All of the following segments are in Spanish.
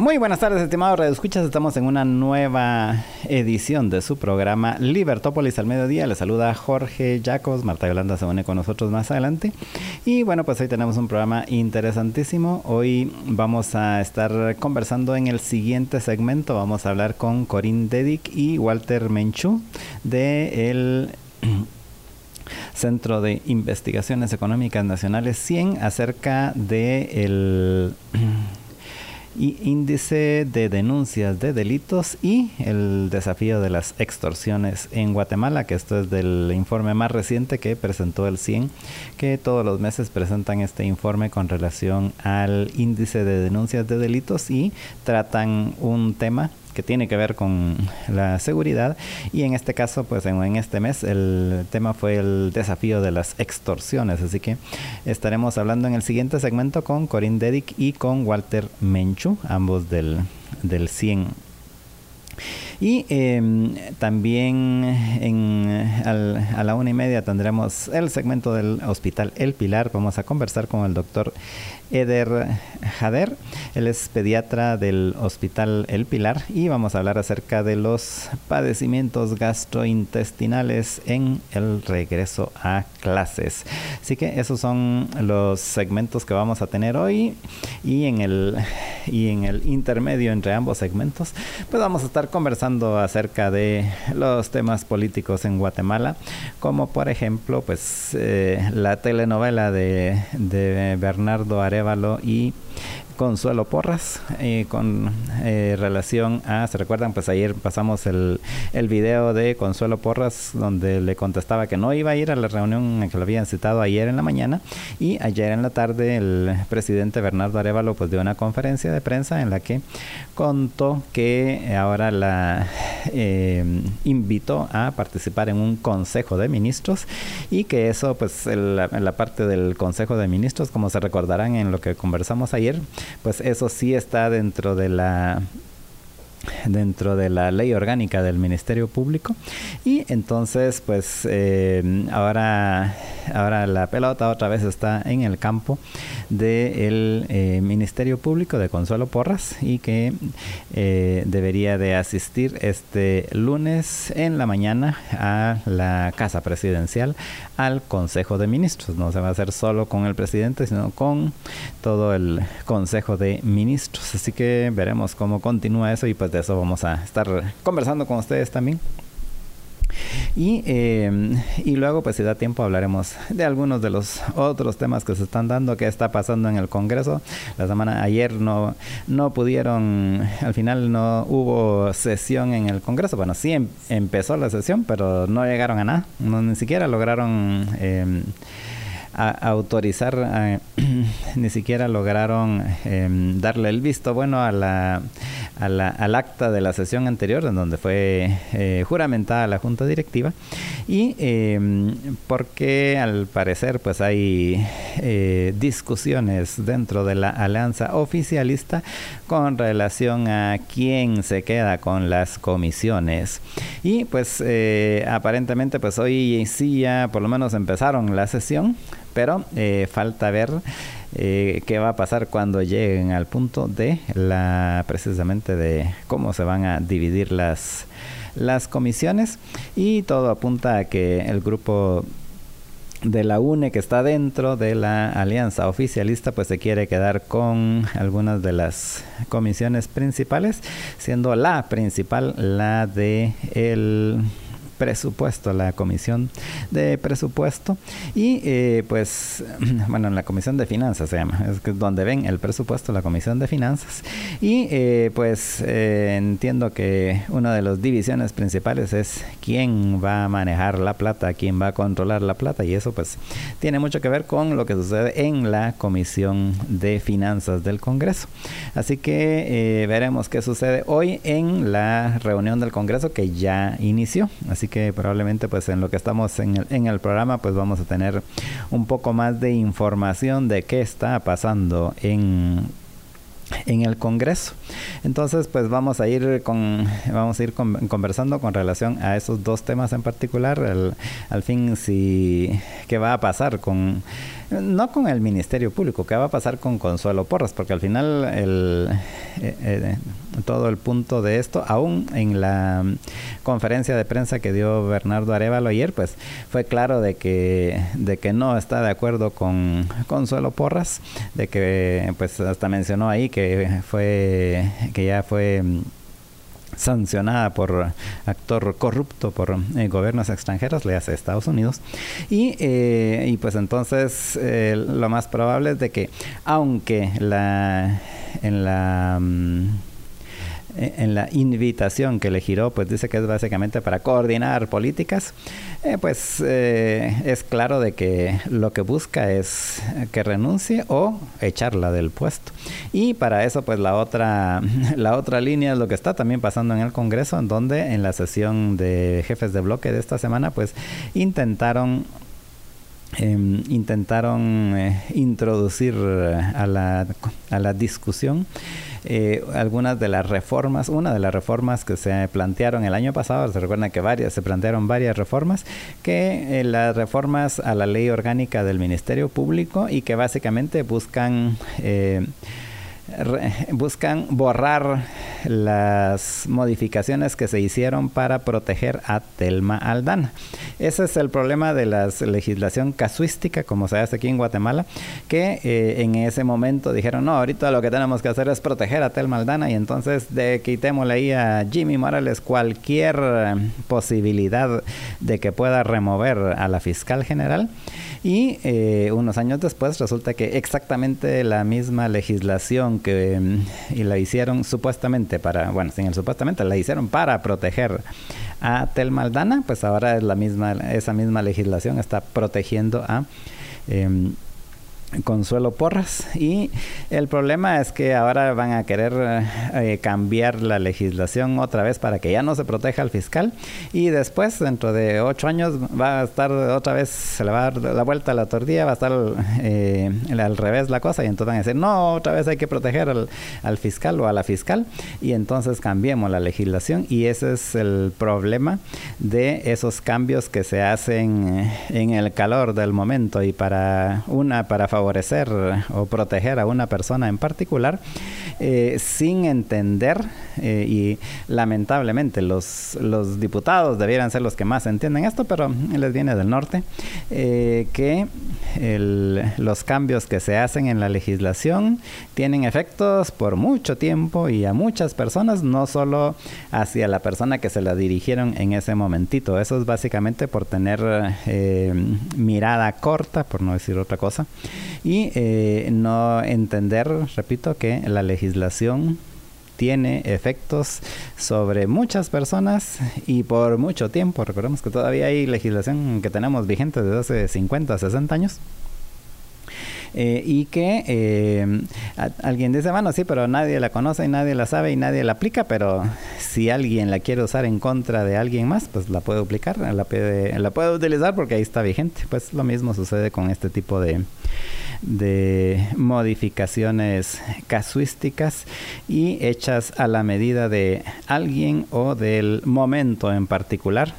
Muy buenas tardes, estimados Escuchas. Estamos en una nueva edición de su programa Libertópolis al mediodía. Les saluda Jorge Yacos. Marta Yolanda se une con nosotros más adelante. Y bueno, pues hoy tenemos un programa interesantísimo. Hoy vamos a estar conversando en el siguiente segmento. Vamos a hablar con Corinne Dedic y Walter Menchú de el Centro de Investigaciones Económicas Nacionales 100 acerca de el y índice de denuncias de delitos y el desafío de las extorsiones en Guatemala, que esto es del informe más reciente que presentó el CIEN, que todos los meses presentan este informe con relación al índice de denuncias de delitos y tratan un tema tiene que ver con la seguridad. Y en este caso pues en, este mes el tema fue el desafío de las extorsiones. Así que estaremos hablando en el siguiente segmento con Corinne Dedic y con Walter Menchu ambos del, del 100 y em, también en, a la una y media tendremos el segmento del Hospital El Pilar. Vamos a conversar con el doctor Eder Jader. Él es pediatra del Hospital El Pilar y vamos a hablar acerca de los padecimientos gastrointestinales en el regreso a clases. Así que esos son los segmentos que vamos a tener hoy y en el y en el intermedio entre ambos segmentos, pues vamos a estar conversando acerca de los temas políticos en Guatemala, como por ejemplo, pues eh, la telenovela de, de Bernardo Arevalo y Consuelo Porras eh, con relación a, ¿se recuerdan? Pues ayer pasamos el, el video de Consuelo Porras donde le contestaba que no iba a ir a la reunión en que lo habían citado ayer en la mañana y ayer en la tarde el presidente Bernardo Arevalo pues dio una conferencia de prensa en la que contó que ahora la eh, invitó a participar en un consejo de ministros y que eso pues en la parte del consejo de ministros como se recordarán en lo que conversamos ayer pues eso sí está dentro de la dentro de la ley orgánica del Ministerio Público y entonces pues eh, ahora ahora la pelota otra vez está en el campo del eh, Ministerio Público de Consuelo Porras y que eh, debería de asistir este lunes en la mañana a la Casa Presidencial al Consejo de Ministros. No se va a hacer solo con el presidente, sino con todo el Consejo de Ministros. Así que veremos cómo continúa eso y pues de eso vamos a estar conversando con ustedes también. Y, em, y luego, pues si da tiempo, hablaremos de algunos de los otros temas que se están dando, que está pasando en el Congreso. La semana ayer no, no pudieron, al final no hubo sesión en el Congreso. Bueno, sí em, empezó la sesión, pero no llegaron a nada. No, ni siquiera lograron... Eh, autorizar, ni siquiera lograron em, darle el visto bueno a la, al acta de la sesión anterior, en donde fue eh, juramentada la junta directiva, y em, porque al parecer pues hay eh, discusiones dentro de la alianza oficialista con relación a quién se queda con las comisiones. Y pues eh, aparentemente pues hoy sí ya por lo menos empezaron la sesión, pero eh, falta ver eh, qué va a pasar cuando lleguen al punto de la precisamente de cómo se van a dividir las las comisiones y todo apunta a que el grupo de la UNE que está dentro de la alianza oficialista pues se quiere quedar con algunas de las comisiones principales siendo la principal la de el presupuesto, la comisión de presupuesto y eh, pues bueno, en la comisión de finanzas se llama, es donde ven el presupuesto, la comisión de finanzas y eh, pues eh, entiendo que una de las divisiones principales es quién va a manejar la plata, quién va a controlar la plata y eso pues tiene mucho que ver con lo que sucede en la comisión de finanzas del Congreso. Así que veremos qué sucede hoy en la reunión del Congreso que ya inició. Así que probablemente pues en lo que estamos en el, en el programa pues vamos a tener un poco más de información de qué está pasando en en el Congreso. Entonces, pues vamos a ir con vamos a ir conversando con relación a esos dos temas en particular, al fin si qué va a pasar con no con el Ministerio Público, qué va a pasar con Consuelo Porras, porque al final el, eh, eh, todo el punto de esto, aún en la conferencia de prensa que dio Bernardo Arevalo ayer, pues fue claro de que, de que no está de acuerdo con Consuelo Porras, de que pues hasta mencionó ahí que fue, que ya fue sancionada por actor corrupto por eh, gobiernos extranjeros, le hace Estados Unidos. Y, eh, y pues entonces eh, lo más probable es de que aunque la en la mm, en la invitación que le giró, pues dice que es básicamente para coordinar políticas, eh, pues eh, es claro de que lo que busca es que renuncie o echarla del puesto. Y para eso, pues la otra, la otra línea es lo que está también pasando en el Congreso, en donde en la sesión de jefes de bloque de esta semana, pues intentaron em, intentaron introducir a la, a la discusión eh, algunas de las reformas, una de las reformas que se plantearon el año pasado, se recuerda que varias, se plantearon varias reformas, que eh, las reformas a la ley orgánica del Ministerio Público y que básicamente buscan eh, buscan borrar las modificaciones que se hicieron para proteger a Telma Aldana. Ese es el problema de la legislación casuística, como se hace aquí en Guatemala, que eh, en ese momento dijeron, no, ahorita lo que tenemos que hacer es proteger a Telma Aldana y entonces de, quitémosle a Jimmy Morales cualquier posibilidad de que pueda remover a la fiscal general. Y eh, unos años después resulta que exactamente la misma legislación que mm, y la hicieron supuestamente para, bueno, sin el supuestamente, la hicieron para proteger a Tel Maldana, pues ahora es la misma, esa misma legislación está protegiendo a em, Consuelo Porras. Y el problema es que ahora van a querer eh, cambiar la legislación otra vez para que ya no se proteja al fiscal. Y después, dentro de ocho años, va a estar otra vez, se le va a dar la vuelta a la tortilla, va a estar eh, al revés la cosa. Y entonces van a decir, no, otra vez hay que proteger al, fiscal o a la fiscal. Y entonces cambiemos la legislación. Y ese es el problema de esos cambios que se hacen eh, en el calor del momento. Y para una, para favorecer favorecer o proteger a una persona en particular eh, sin entender eh, y lamentablemente los, los diputados debieran ser los que más entienden esto, pero les viene del norte, eh, que los cambios que se hacen en la legislación tienen efectos por mucho tiempo y a muchas personas, no solo hacia la persona que se la dirigieron en ese momentito. Eso es básicamente por tener mirada corta, por no decir otra cosa, y eh, no entender, repito, que la legislación tiene efectos sobre muchas personas y por mucho tiempo. Recordemos que todavía hay legislación que tenemos vigente desde hace 50, 60 años. Eh, y que eh, alguien dice, bueno, sí, pero nadie la conoce y nadie la sabe y nadie la aplica, pero si alguien la quiere usar en contra de alguien más, pues la puede aplicar, la puede, la puede utilizar porque ahí está vigente. Pues lo mismo sucede con este tipo de, de modificaciones casuísticas y hechas a la medida de alguien o del momento en particular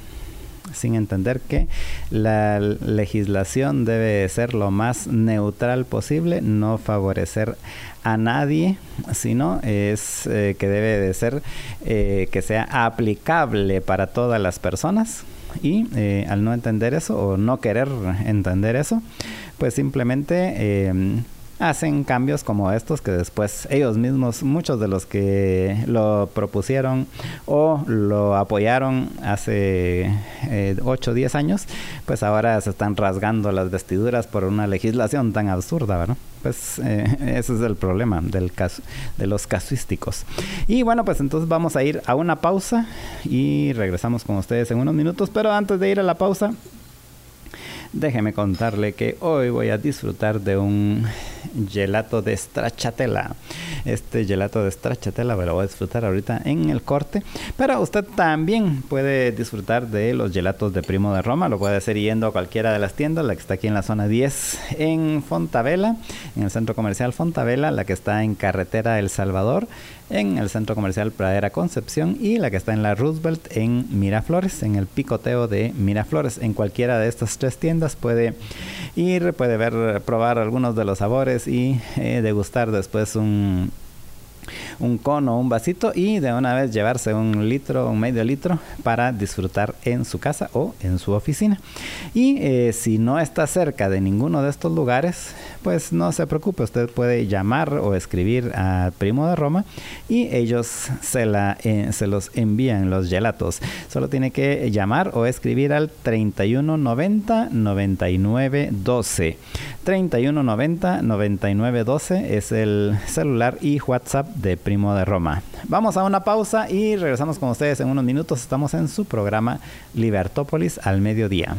sin entender que la legislación debe ser lo más neutral posible, no favorecer a nadie, sino es eh, que debe de ser eh, que sea aplicable para todas las personas. Y eh, al no entender eso o no querer entender eso, pues simplemente em, hacen cambios como estos que después ellos mismos, muchos de los que lo propusieron o lo apoyaron hace 8 o 10 años, pues ahora se están rasgando las vestiduras por una legislación tan absurda, ¿verdad? Pues eh, ese es el problema del caso, de los casuísticos. Y bueno, pues entonces vamos a ir a una pausa y regresamos con ustedes en unos minutos, pero antes de ir a la pausa, Déjeme contarle que hoy voy a disfrutar de un gelato de stracciatella. este gelato de stracciatella, lo voy a disfrutar ahorita en el corte. Pero usted también puede disfrutar de los gelatos de Primo de Roma, lo puede hacer yendo a cualquiera de las tiendas, la que está aquí en la zona 10 en Fontavela, en el centro comercial Fontavela, la que está en carretera El Salvador en el Centro Comercial Pradera Concepción y la que está en la Roosevelt en Miraflores, en el picoteo de Miraflores. En cualquiera de estas tres tiendas puede ir, puede ver, probar algunos de los sabores y eh, degustar después un un cono, un vasito y de una vez llevarse un litro, un medio litro para disfrutar en su casa o en su oficina. Y eh, si no está cerca de ninguno de estos lugares, pues no se preocupe, usted puede llamar o escribir a Primo de Roma y ellos se, la, eh, se los envían los gelatos. Solo tiene que llamar o escribir al 3190 9912. 3190 9912 es el celular y WhatsApp de Primo de Roma. Vamos a una pausa y regresamos con ustedes en unos minutos. Estamos en su programa Libertópolis al mediodía.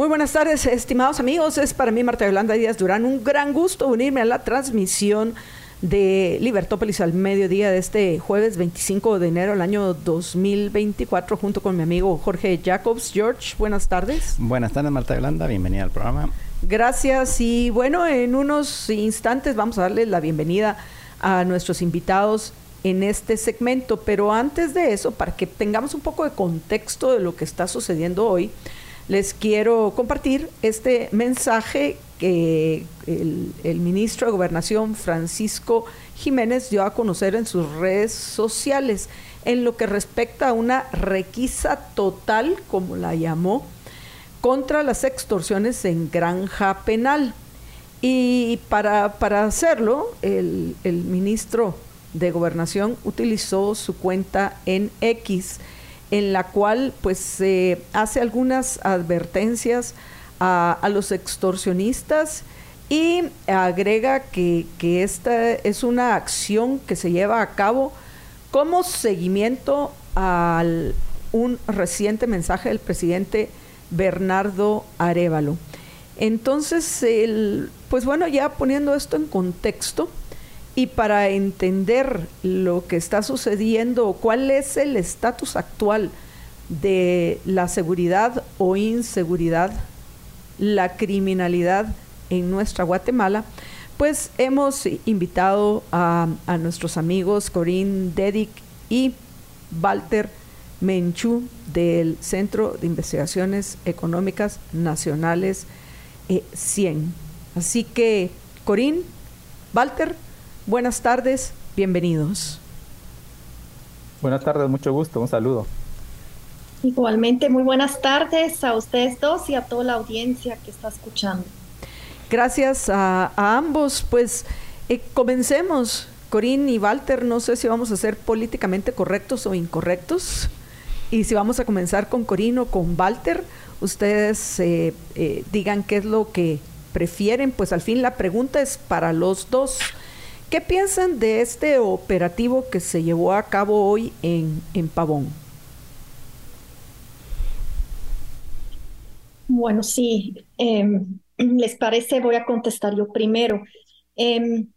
Muy buenas tardes, estimados amigos. Es para mí, Marta Yolanda Díaz Durán, un gran gusto unirme a la transmisión de Libertópolis al mediodía de este jueves 25 de enero del año 2024 junto con mi amigo Jorge Jacobs. George, buenas tardes. Buenas tardes, Marta Yolanda. Bienvenida al programa. Gracias y bueno, en unos instantes vamos a darles la bienvenida a nuestros invitados en este segmento, pero antes de eso, para que tengamos un poco de contexto de lo que está sucediendo hoy, les quiero compartir este mensaje que el, el, ministro de Gobernación, Francisco Jiménez, dio a conocer en sus redes sociales en lo que respecta a una requisa total, como la llamó, contra las extorsiones en granja penal. Y para, hacerlo, el, ministro de Gobernación utilizó su cuenta en X, en la cual pues se hace algunas advertencias a, los extorsionistas y agrega que, que esta es una acción que se lleva a cabo como seguimiento a un reciente mensaje del presidente Bernardo Arevalo. Entonces, el, pues bueno, ya poniendo esto en contexto y para entender lo que está sucediendo, cuál es el estatus actual de la seguridad o inseguridad, la criminalidad en nuestra Guatemala, pues hemos invitado a, nuestros amigos Corinne Dedic y Walter Menchú del Centro de Investigaciones Económicas Nacionales 100. Eh, Así que, Corín, Walter, buenas tardes, bienvenidos. Buenas tardes, mucho gusto, un saludo. Igualmente, muy buenas tardes a ustedes dos y a toda la audiencia que está escuchando. Gracias a, ambos. Pues eh, comencemos, Corín y Walter. No sé si vamos a ser políticamente correctos o incorrectos. Y si vamos a comenzar con Corino, con Walter, ustedes eh, eh, digan qué es lo que prefieren, pues al fin la pregunta es para los dos. ¿Qué piensan de este operativo que se llevó a cabo hoy en, en Pavón? Bueno, sí, em, les parece, voy a contestar yo primero. Em,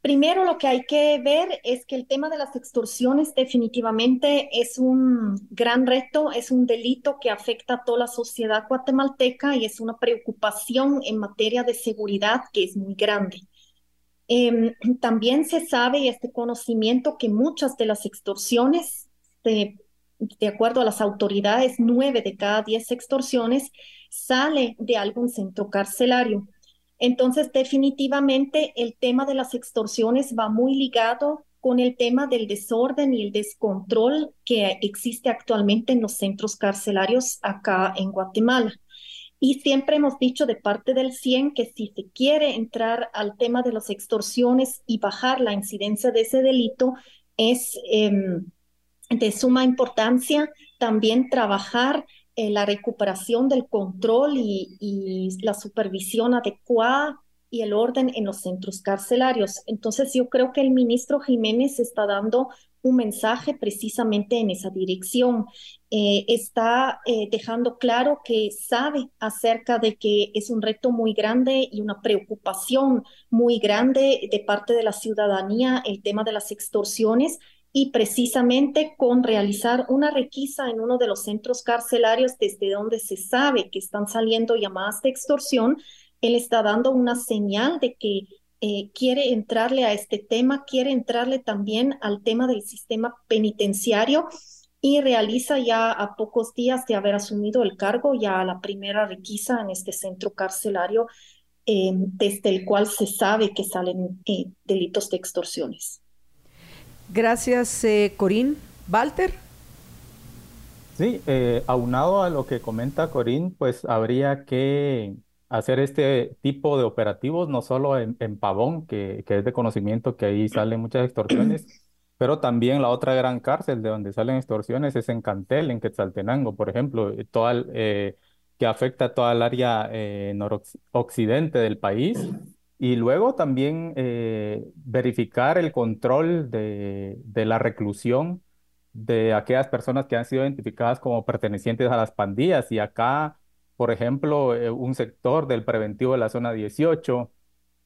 Primero, lo que hay que ver es que el tema de las extorsiones definitivamente es un gran reto, es un delito que afecta a toda la sociedad guatemalteca y es una preocupación en materia de seguridad que es muy grande. Em, también se sabe y este conocimiento que muchas de las extorsiones, de, de acuerdo a las autoridades, nueve de cada diez extorsiones sale de algún centro carcelario. Entonces, definitivamente el tema de las extorsiones va muy ligado con el tema del desorden y el descontrol que existe actualmente en los centros carcelarios acá en Guatemala. Y siempre hemos dicho de parte del CIEN que si se quiere entrar al tema de las extorsiones y bajar la incidencia de ese delito, es em, de suma importancia también trabajar eh, la recuperación del control y, la supervisión adecuada y el orden en los centros carcelarios. Entonces, yo creo que el ministro Jiménez está dando un mensaje precisamente en esa dirección. Eh, está eh, dejando claro que sabe acerca de que es un reto muy grande y una preocupación muy grande de parte de la ciudadanía el tema de las extorsiones y precisamente con realizar una requisa en uno de los centros carcelarios desde donde se sabe que están saliendo llamadas de extorsión, él está dando una señal de que eh, quiere entrarle a este tema, quiere entrarle también al tema del sistema penitenciario y realiza ya a pocos días de haber asumido el cargo ya la primera requisa en este centro carcelario eh, desde el cual se sabe que salen eh, delitos de extorsiones. Gracias, Corín. Walter. Sí, aunado a lo que comenta Corín, pues habría que hacer este tipo de operativos, no solo en, Pavón, que, es de conocimiento que ahí salen muchas extorsiones, pero también la otra gran cárcel de donde salen extorsiones es en Cantel, en Quetzaltenango, por ejemplo, eh, toda eh, que afecta a toda el área eh, noroccidente del país. Y luego también verificar el control de, de la reclusión de aquellas personas que han sido identificadas como pertenecientes a las pandillas. Y acá por ejemplo, eh, un sector del preventivo de la zona 18,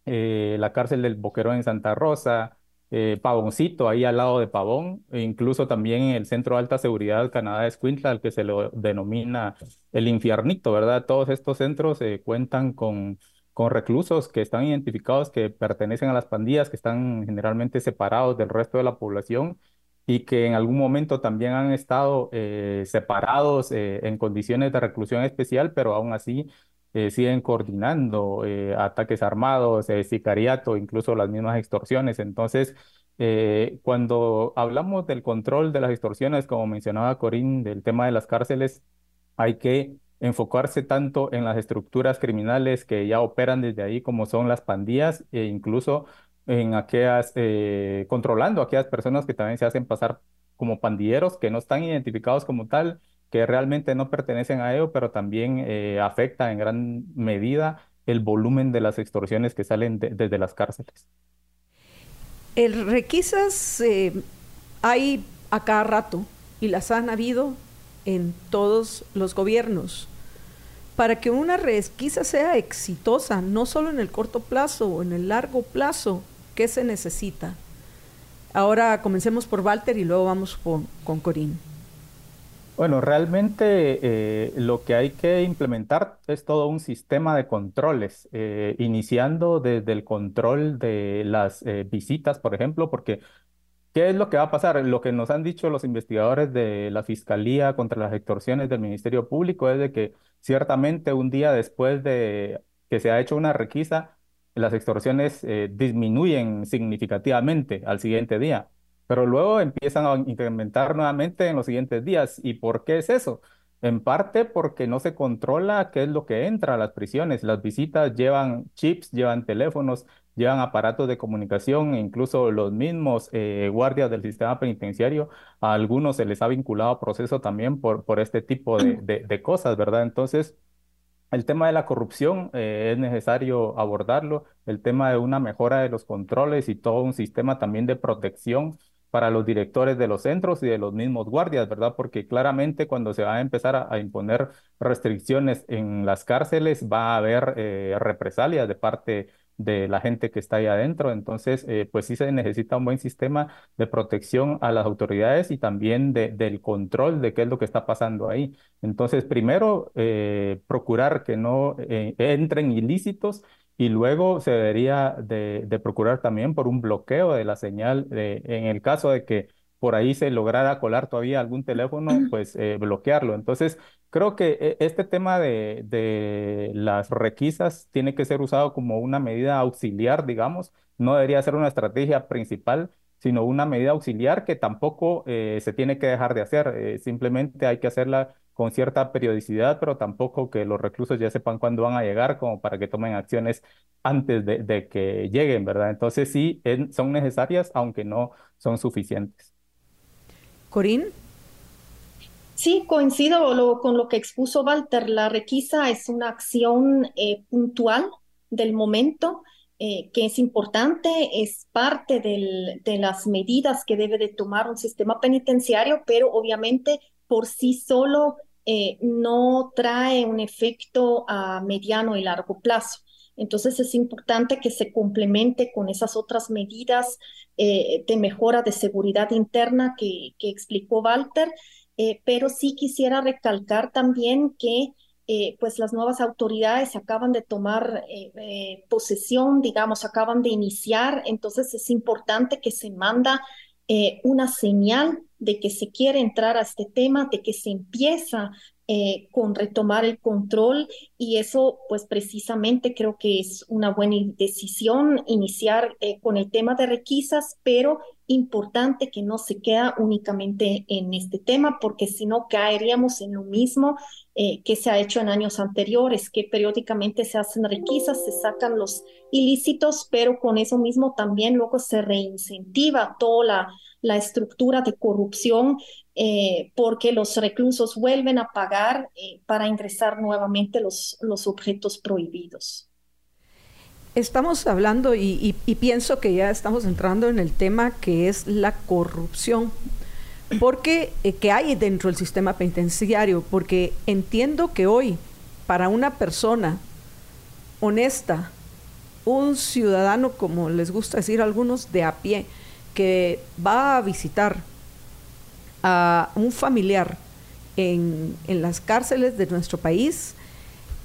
eh, la cárcel del Boquerón en Santa Rosa, eh, Pavoncito, ahí al lado de Pavón, e incluso también el Centro de Alta Seguridad Canadá de Escuintla, al que se lo denomina el infiernito, ¿verdad? Todos estos centros cuentan con, con reclusos que están identificados, que pertenecen a las pandillas, que están generalmente separados del resto de la población y que en algún momento también han estado eh, separados eh, en condiciones de reclusión especial, pero aún así eh, siguen coordinando ataques armados, sicariato, incluso las mismas extorsiones. Entonces, cuando hablamos del control de las extorsiones, como mencionaba Corín, del tema de las cárceles, hay que enfocarse tanto en las estructuras criminales que ya operan desde ahí, como son las pandillas, e incluso en aquellas, eh, controlando a aquellas personas que también se hacen pasar como pandilleros, que no están identificados como tal, que realmente no pertenecen a ello, pero también eh, afecta en gran medida el volumen de las extorsiones que salen desde las cárceles. El requisas eh, hay a cada rato y las han habido en todos los gobiernos. Para que una requisa sea exitosa, no solo en el corto plazo o en el largo plazo, ¿Qué se necesita? Ahora comencemos por Walter y luego vamos con, con Corín. Bueno, realmente eh, lo que hay que implementar es todo un sistema de controles, eh, iniciando desde el control de las eh, visitas, por ejemplo, porque ¿qué es lo que va a pasar? Lo que nos han dicho los investigadores de la Fiscalía contra las extorsiones del Ministerio Público es de que ciertamente un día después de que se ha hecho una requisa, las extorsiones eh, disminuyen significativamente al siguiente día, pero luego empiezan a incrementar nuevamente en los siguientes días. ¿Y por qué es eso? En parte porque no se controla qué es lo que entra a las prisiones. Las visitas llevan chips, llevan teléfonos, llevan aparatos de comunicación, e incluso los mismos eh, guardias del sistema penitenciario, a algunos se les ha vinculado a proceso también por, por este tipo de, de cosas, ¿verdad? Entonces, el tema de la corrupción eh, es necesario abordarlo, el tema de una mejora de los controles y todo un sistema también de protección para los directores de los centros y de los mismos guardias, ¿verdad? Porque claramente cuando se va a empezar a, imponer restricciones en las cárceles va a haber eh, represalias de parte de la gente que está ahí adentro. Entonces, eh, pues sí se necesita un buen sistema de protección a las autoridades y también de, del control de qué es lo que está pasando ahí. Entonces, primero, eh, procurar que no eh, entren ilícitos y luego se debería de, de, procurar también por un bloqueo de la señal en el caso de que por ahí se lograra colar todavía algún teléfono, pues bloquearlo. Entonces, Creo que eh, este tema de, las requisas tiene que ser usado como una medida auxiliar, digamos, no debería ser una estrategia principal, sino una medida auxiliar que tampoco eh, se tiene que dejar de hacer, eh, simplemente hay que hacerla con cierta periodicidad, pero tampoco que los reclusos ya sepan cuándo van a llegar como para que tomen acciones antes de, que lleguen, ¿verdad? Entonces sí, son necesarias, aunque no son suficientes. Corín. Sí, coincido con lo que expuso Walter. La requisa es una acción eh, puntual del momento eh, que es importante, es parte de las medidas que debe de tomar un sistema penitenciario, pero obviamente por sí solo eh, no trae un efecto a mediano y largo plazo. Entonces es importante que se complemente con esas otras medidas eh, de mejora de seguridad interna que, explicó Walter, pero sí quisiera recalcar también que eh, pues las nuevas autoridades acaban de tomar eh, eh, posesión, digamos, acaban de iniciar, entonces es importante que se manda una señal de que se quiere entrar a este tema, de que se empieza con retomar el control y eso pues precisamente creo que es una buena decisión iniciar con el tema de requisas, pero importante que no se queda únicamente en este tema, porque si no caeríamos en lo mismo eh, que se ha hecho en años anteriores, que periódicamente se hacen requisas, se sacan los ilícitos, pero con eso mismo también luego se reincentiva toda la, estructura de corrupción eh, porque los reclusos vuelven a pagar eh, para ingresar nuevamente los objetos prohibidos. Estamos hablando y, pienso que ya estamos entrando en el tema que es la corrupción. Porque, eh, ¿qué hay dentro del sistema penitenciario? Porque entiendo que hoy, para una persona honesta, un ciudadano, como les gusta decir a algunos, de a pie, que va a visitar a un familiar en, en las cárceles de nuestro país,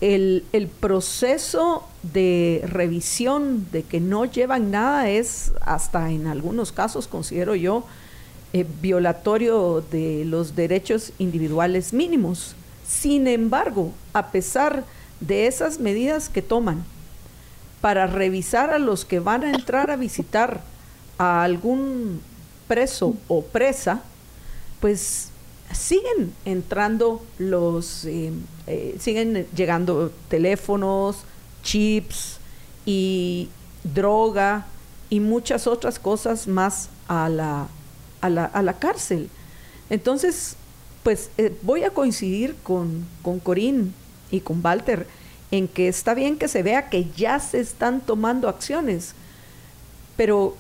el, proceso de revisión de que no llevan nada es hasta en algunos casos, considero yo, eh, violatorio de los derechos individuales mínimos. Sin embargo, a pesar de esas medidas que toman para revisar a los que van a entrar a visitar a algún preso o presa, pues siguen entrando los, eh, eh, siguen llegando teléfonos, chips y droga y muchas otras cosas más a la, a la, a la cárcel. Entonces, pues eh, voy a coincidir con, con Corín y con Walter en que está bien que se vea que ya se están tomando acciones, pero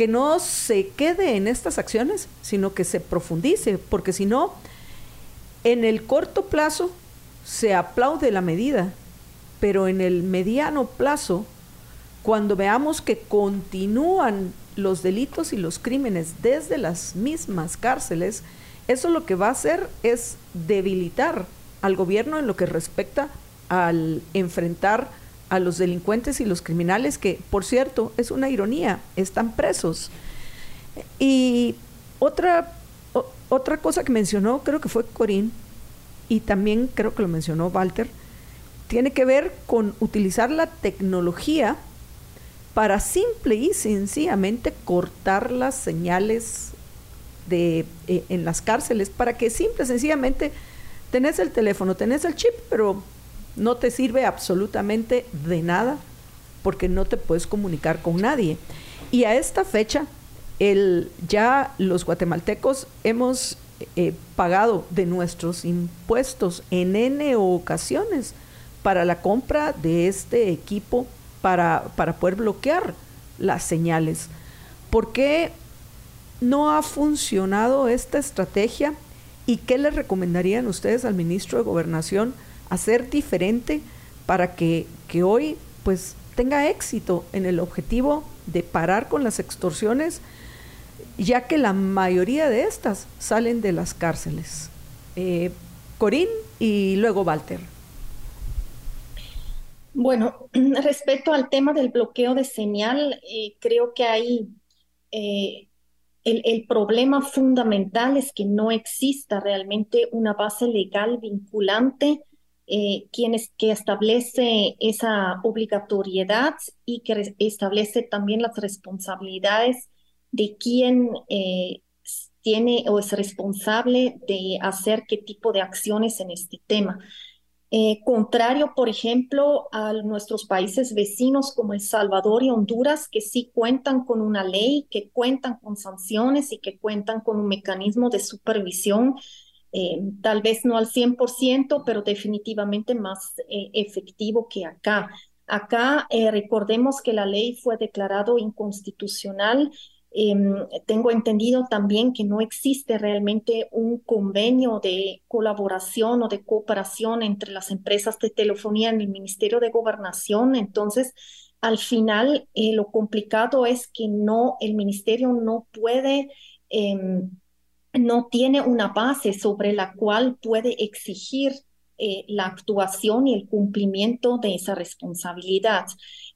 que no se quede en estas acciones, sino que se profundice, porque si no, en el corto plazo se aplaude la medida, pero en el mediano plazo, cuando veamos que continúan los delitos y los crímenes desde las mismas cárceles, eso lo que va a hacer es debilitar al gobierno en lo que respecta al enfrentar a los delincuentes y los criminales que, por cierto, es una ironía, están presos. Y otra, otra cosa que mencionó, creo que fue Corín, y también creo que lo mencionó Walter, tiene que ver con utilizar la tecnología para simple y sencillamente cortar las señales de, eh, en las cárceles, para que simple y sencillamente tenés el teléfono, tenés el chip, pero no te sirve absolutamente de nada porque no te puedes comunicar con nadie. Y a esta fecha, el, ya los guatemaltecos hemos eh, pagado de nuestros impuestos en N ocasiones para la compra de este equipo para, para poder bloquear las señales. ¿Por qué no ha funcionado esta estrategia? ¿Y qué le recomendarían ustedes al ministro de Gobernación? Hacer diferente para que, que hoy pues tenga éxito en el objetivo de parar con las extorsiones, ya que la mayoría de estas salen de las cárceles. Eh, Corín y luego Walter. Bueno, respecto al tema del bloqueo de señal, eh, creo que hay eh, el, el, problema fundamental es que no exista realmente una base legal vinculante eh, quienes, que establece esa obligatoriedad y que establece también las responsabilidades de quien eh, tiene o es responsable de hacer qué tipo de acciones en este tema. Eh, contrario, por ejemplo, a nuestros países vecinos como El Salvador y Honduras, que sí cuentan con una ley, que cuentan con sanciones y que cuentan con un mecanismo de supervisión eh, tal vez no al 100%, pero definitivamente más eh, efectivo que acá. Acá eh, recordemos que la ley fue declarado inconstitucional. Em, tengo entendido también que no existe realmente un convenio de colaboración o de cooperación entre las empresas de telefonía en el Ministerio de Gobernación. Entonces, al final, lo complicado es que no, el ministerio no puede em, no tiene una base sobre la cual puede exigir eh, la actuación y el cumplimiento de esa responsabilidad.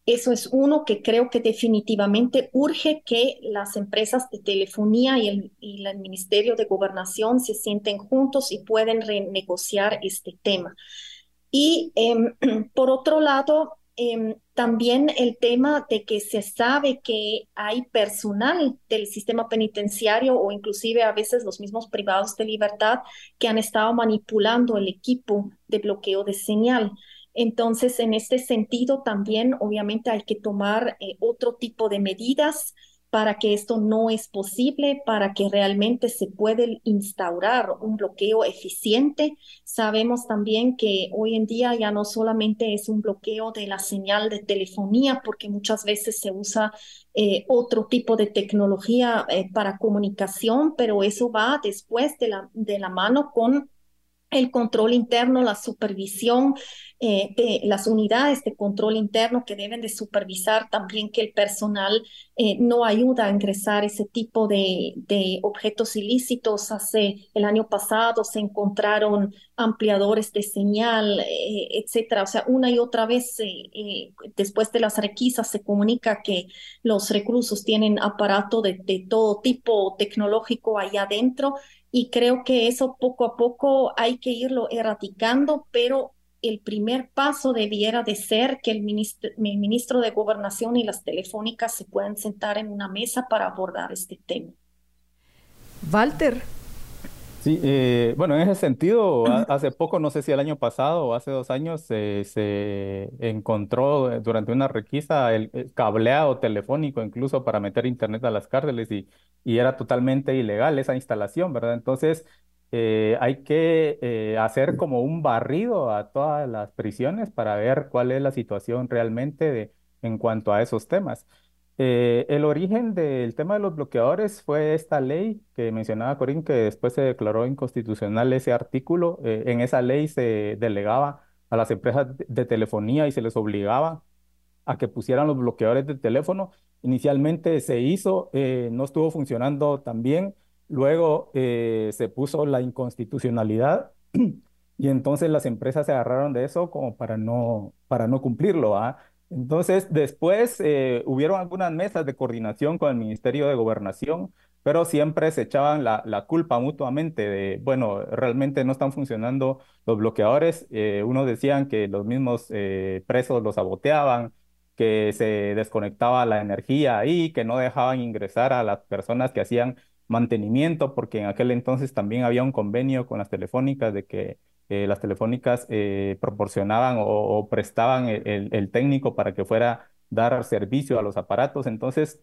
Eso es uno que creo que definitivamente urge que las empresas de telefonía y el, Ministerio de Gobernación se sienten juntos y pueden renegociar este tema. Y em, por otro lado, Em, también el tema de que se sabe que hay personal del sistema penitenciario o inclusive a veces los mismos privados de libertad que han estado manipulando el equipo de bloqueo de señal. Entonces, en este sentido, también obviamente hay que tomar eh, otro tipo de medidas para que esto no es posible, para que realmente se puede instaurar un bloqueo eficiente. Sabemos también que hoy en día ya no solamente es un bloqueo de la señal de telefonía, porque muchas veces se usa eh, otro tipo de tecnología eh, para comunicación, pero eso va después de la, de la mano con el control interno, la supervisión eh, de las unidades de control interno que deben de supervisar también que el personal eh, no ayuda a ingresar ese tipo de, de, objetos ilícitos. Hace el año pasado se encontraron ampliadores de señal, eh, etcétera. O sea, una y otra vez después de las requisas se comunica que los reclusos tienen aparato de, de todo tipo tecnológico allá adentro y creo que eso poco a poco hay que irlo erradicando, pero el primer paso debiera de ser que el ministro, el ministro de Gobernación y las telefónicas se puedan sentar en una mesa para abordar este tema. Walter, Sí, eh, bueno, en ese sentido, hace poco, no sé si el año pasado o hace dos años, se encontró eh, durante una requisa el, cableado telefónico incluso para meter internet a las cárceles y, era totalmente ilegal esa instalación, ¿verdad? Entonces, eh, hay que hacer como un barrido a todas las prisiones para ver cuál es la situación realmente en cuanto a esos temas. Eh, el origen del tema de los bloqueadores fue esta ley que mencionaba Corín, que después se declaró inconstitucional ese artículo. Eh, en esa ley se delegaba a las empresas de telefonía y se les obligaba a que pusieran los bloqueadores de teléfono. Inicialmente se hizo, eh, no estuvo funcionando tan bien. Luego se puso la inconstitucionalidad y entonces las empresas se agarraron de eso como para no, para no cumplirlo. Entonces, después eh, hubieron algunas mesas de coordinación con el Ministerio de Gobernación, pero siempre se echaban la, culpa mutuamente de, bueno, realmente no están funcionando los bloqueadores. Eh, unos decían que los mismos eh, presos los saboteaban, que se desconectaba la energía ahí, que no dejaban ingresar a las personas que hacían mantenimiento, porque en aquel entonces también había un convenio con las telefónicas de que eh, las telefónicas eh, proporcionaban o, prestaban el, técnico para que fuera dar servicio a los aparatos. Entonces,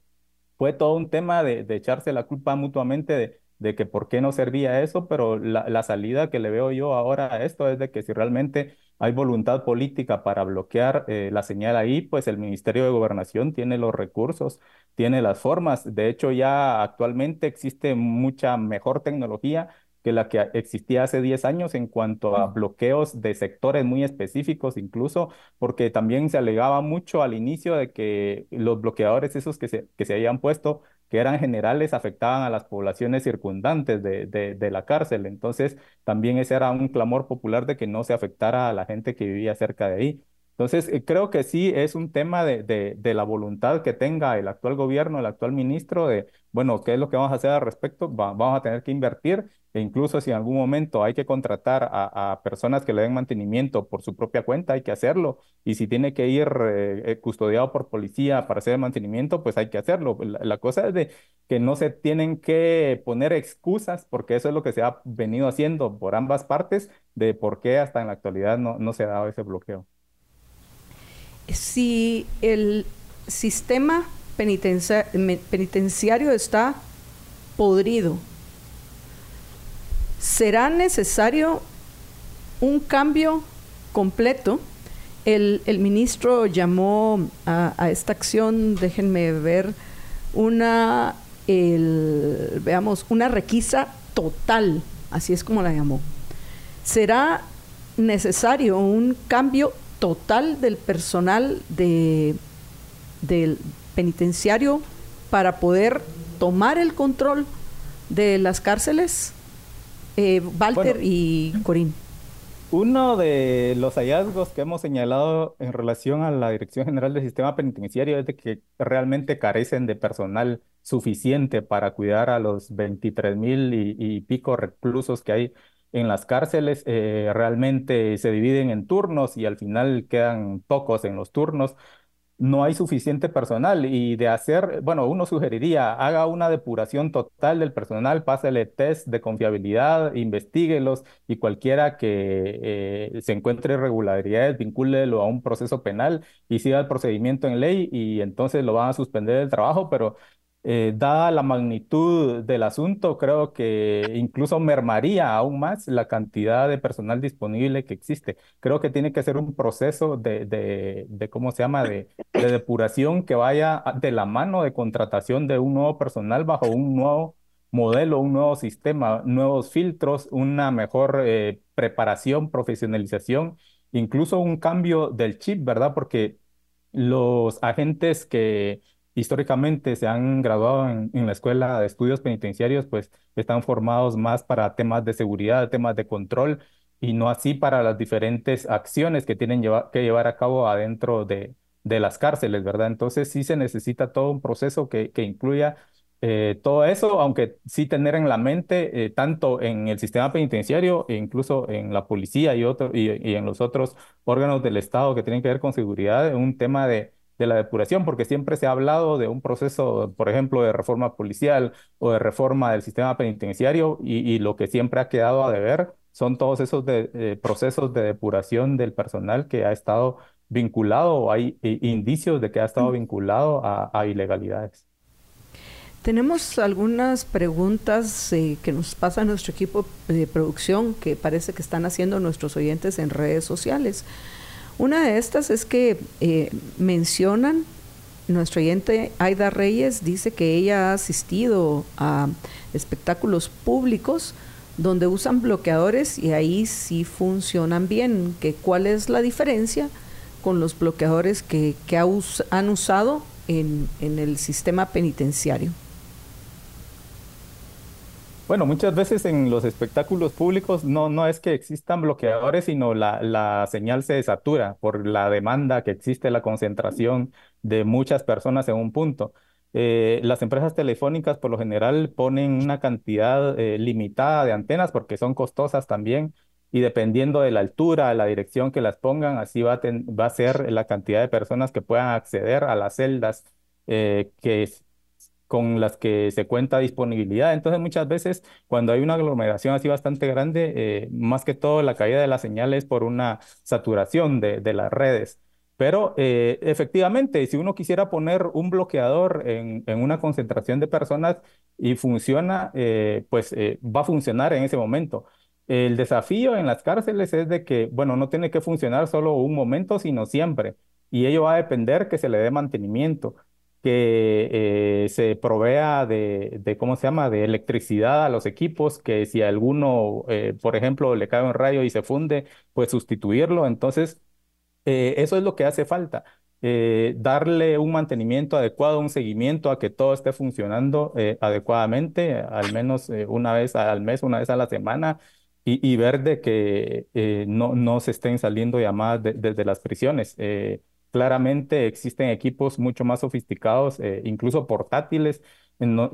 fue todo un tema de, echarse la culpa mutuamente de, que por qué no servía eso, pero la, salida que le veo yo ahora a esto es de que si realmente hay voluntad política para bloquear eh, la señal ahí, pues el Ministerio de Gobernación tiene los recursos, tiene las formas. De hecho, ya actualmente existe mucha mejor tecnología que la que existía hace 10 años en cuanto a bloqueos de sectores muy específicos, incluso porque también se alegaba mucho al inicio de que los bloqueadores esos que se, que se habían puesto, que eran generales, afectaban a las poblaciones circundantes de, de, de la cárcel. Entonces, también ese era un clamor popular de que no se afectara a la gente que vivía cerca de ahí. Entonces, eh, creo que sí es un tema de, la voluntad que tenga el actual gobierno, el actual ministro, de, bueno, ¿qué es lo que vamos a hacer al respecto? vamos a tener que invertir e incluso si en algún momento hay que contratar a, personas que le den mantenimiento por su propia cuenta, hay que hacerlo. Y si tiene que ir eh, eh, custodiado por policía para hacer el mantenimiento, pues hay que hacerlo. La, cosa es de que no se tienen que poner excusas, porque eso es lo que se ha venido haciendo por ambas partes, de por qué hasta en la actualidad no se ha dado ese bloqueo. Si el sistema penitenciario está podrido, será necesario un cambio completo El, ministro llamó a, esta acción, déjenme ver, una, veamos, una requisa total, así es como la llamó. ¿Será necesario un cambio total del personal de, del penitenciario para poder tomar el control de las cárceles? Eh, Walter y Corín. Uno de los hallazgos que hemos señalado en relación a la Dirección General del Sistema Penitenciario es de que realmente carecen de personal suficiente para cuidar a los 23 mil y, pico reclusos que hay en las cárceles. Eh, realmente se dividen en turnos y al final quedan pocos en los turnos no hay suficiente personal y de hacer, bueno, uno sugeriría, haga una depuración total del personal, pásele test de confiabilidad, investiguelos y cualquiera que eh, se encuentre irregularidades, vincúlelo a un proceso penal y siga el procedimiento en ley y entonces lo van a suspender del trabajo, pero eh, dada la magnitud del asunto, creo que incluso mermaría aún más la cantidad de personal disponible que existe. Creo que tiene que ser un proceso de, de, ¿cómo se llama?, de, de, depuración que vaya de la mano de contratación de un nuevo personal bajo un nuevo modelo, un nuevo sistema, nuevos filtros, una mejor eh, preparación, profesionalización, incluso un cambio del chip, ¿verdad? Porque los agentes que históricamente se han graduado en, la Escuela de Estudios Penitenciarios, pues están formados más para temas de seguridad, temas de control y no así para las diferentes acciones que tienen que llevar a cabo adentro de, las cárceles, ¿verdad? Entonces sí se necesita todo un proceso que, que incluya eh, todo eso, aunque sí tener en la mente, eh, tanto en el sistema penitenciario e incluso en la policía y, otro, y, y en los otros órganos del Estado que tienen que ver con seguridad, un tema de de la depuración, porque siempre se ha hablado de un proceso, por ejemplo, de reforma policial o de reforma del sistema penitenciario y, lo que siempre ha quedado a deber son todos esos eh, procesos de depuración del personal que ha estado vinculado o hay indicios de que ha estado mm. vinculado a, ilegalidades. Tenemos algunas preguntas eh, que nos pasa nuestro equipo de producción que parece que están haciendo nuestros oyentes en redes sociales. Una de estas es que eh, mencionan, nuestro oyente Aida Reyes dice que ella ha asistido a espectáculos públicos donde usan bloqueadores y ahí sí funcionan bien. Que, ¿Cuál es la diferencia con los bloqueadores que, han usado en el sistema penitenciario? Bueno, muchas veces en los espectáculos públicos no, no es que existan bloqueadores, sino la, la señal se satura por la demanda que existe, la concentración de muchas personas en un punto. Eh, las empresas telefónicas por lo general ponen una cantidad eh, limitada de antenas porque son costosas también y dependiendo de la altura, la dirección que las pongan, así va a, va a ser la cantidad de personas que puedan acceder a las celdas eh, que con las que se cuenta disponibilidad. Entonces, muchas veces cuando hay una aglomeración así bastante grande, eh, más que todo la caída de la señal es por una saturación de, las redes. Pero eh, efectivamente, si uno quisiera poner un bloqueador en, una concentración de personas y funciona, eh, pues va a funcionar en ese momento. El desafío en las cárceles es de que, bueno, no tiene que funcionar solo un momento, sino siempre. Y ello va a depender que se le dé mantenimiento que eh, se provea de, ¿cómo se llama?, de electricidad a los equipos, que si a alguno, eh, por ejemplo, le cae un rayo y se funde, pues sustituirlo. Entonces, eh, eso es lo que hace falta. darle un mantenimiento adecuado, un seguimiento a que todo esté funcionando adecuadamente, al menos una vez al mes, una vez a la semana, y, ver de que no, no se estén saliendo llamadas desde las prisiones. Claramente existen equipos mucho más sofisticados, eh, incluso portátiles,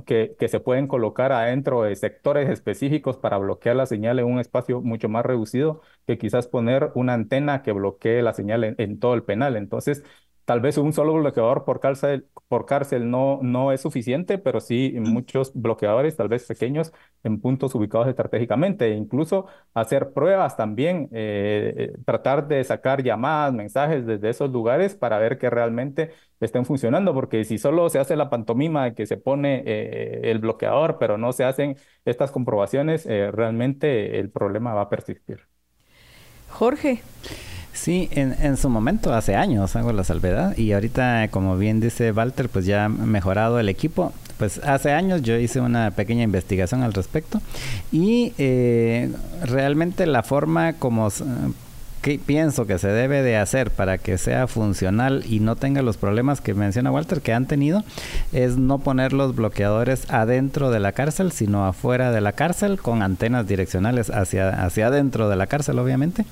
que, que, se pueden colocar adentro de sectores específicos para bloquear la señal en un espacio mucho más reducido que quizás poner una antena que bloquee la señal en todo el penal. Entonces, Tal vez un solo bloqueador por cárcel, por cárcel no, no es suficiente, pero sí muchos bloqueadores, tal vez pequeños, en puntos ubicados estratégicamente. E incluso hacer pruebas también, eh, eh, tratar de sacar llamadas, mensajes desde esos lugares para ver que realmente estén funcionando, porque si solo se hace la pantomima de que se pone eh, el bloqueador, pero no se hacen estas comprobaciones, realmente el problema va a persistir. Jorge. Sí, en, en, su momento, hace años, hago la salvedad, y ahorita, como bien dice Walter, pues ya ha mejorado el equipo. Pues hace años yo hice una pequeña investigación al respecto y eh, realmente la forma como pienso que se debe de hacer para que sea funcional y no tenga los problemas que menciona Walter que han tenido es no poner los bloqueadores adentro de la cárcel, sino afuera de la cárcel con antenas direccionales hacia, hacia adentro de la cárcel, obviamente,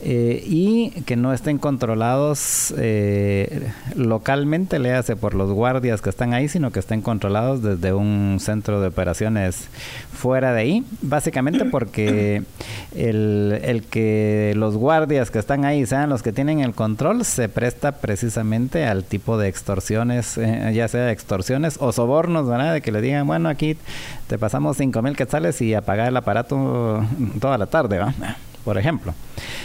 eh, y que no estén controlados eh, localmente, le hace por los guardias que están ahí, sino que estén controlados desde un centro de operaciones fuera de ahí, básicamente porque el, el que los guardias que están ahí sean los que tienen el control, se presta precisamente al tipo de extorsiones, eh, ya sea extorsiones o sobornos, ¿verdad? De que le digan, bueno, aquí te pasamos cinco mil quetzales y apagar el aparato toda la tarde, ¿va? Por ejemplo.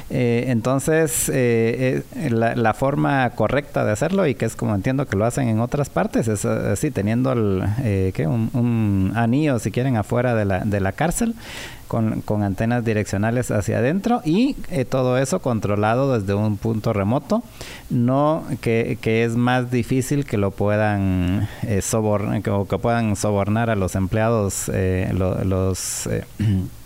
Eh, entonces, eh, la, forma correcta de hacerlo, y que es como entiendo que lo hacen en otras partes, es así, teniendo el, Un, un, anillo, si quieren, afuera de la, de la cárcel, con, antenas direccionales hacia adentro y eh, todo eso controlado desde un punto remoto, no que, es más difícil que lo puedan eh, sobornar, que puedan sobornar a los empleados eh, los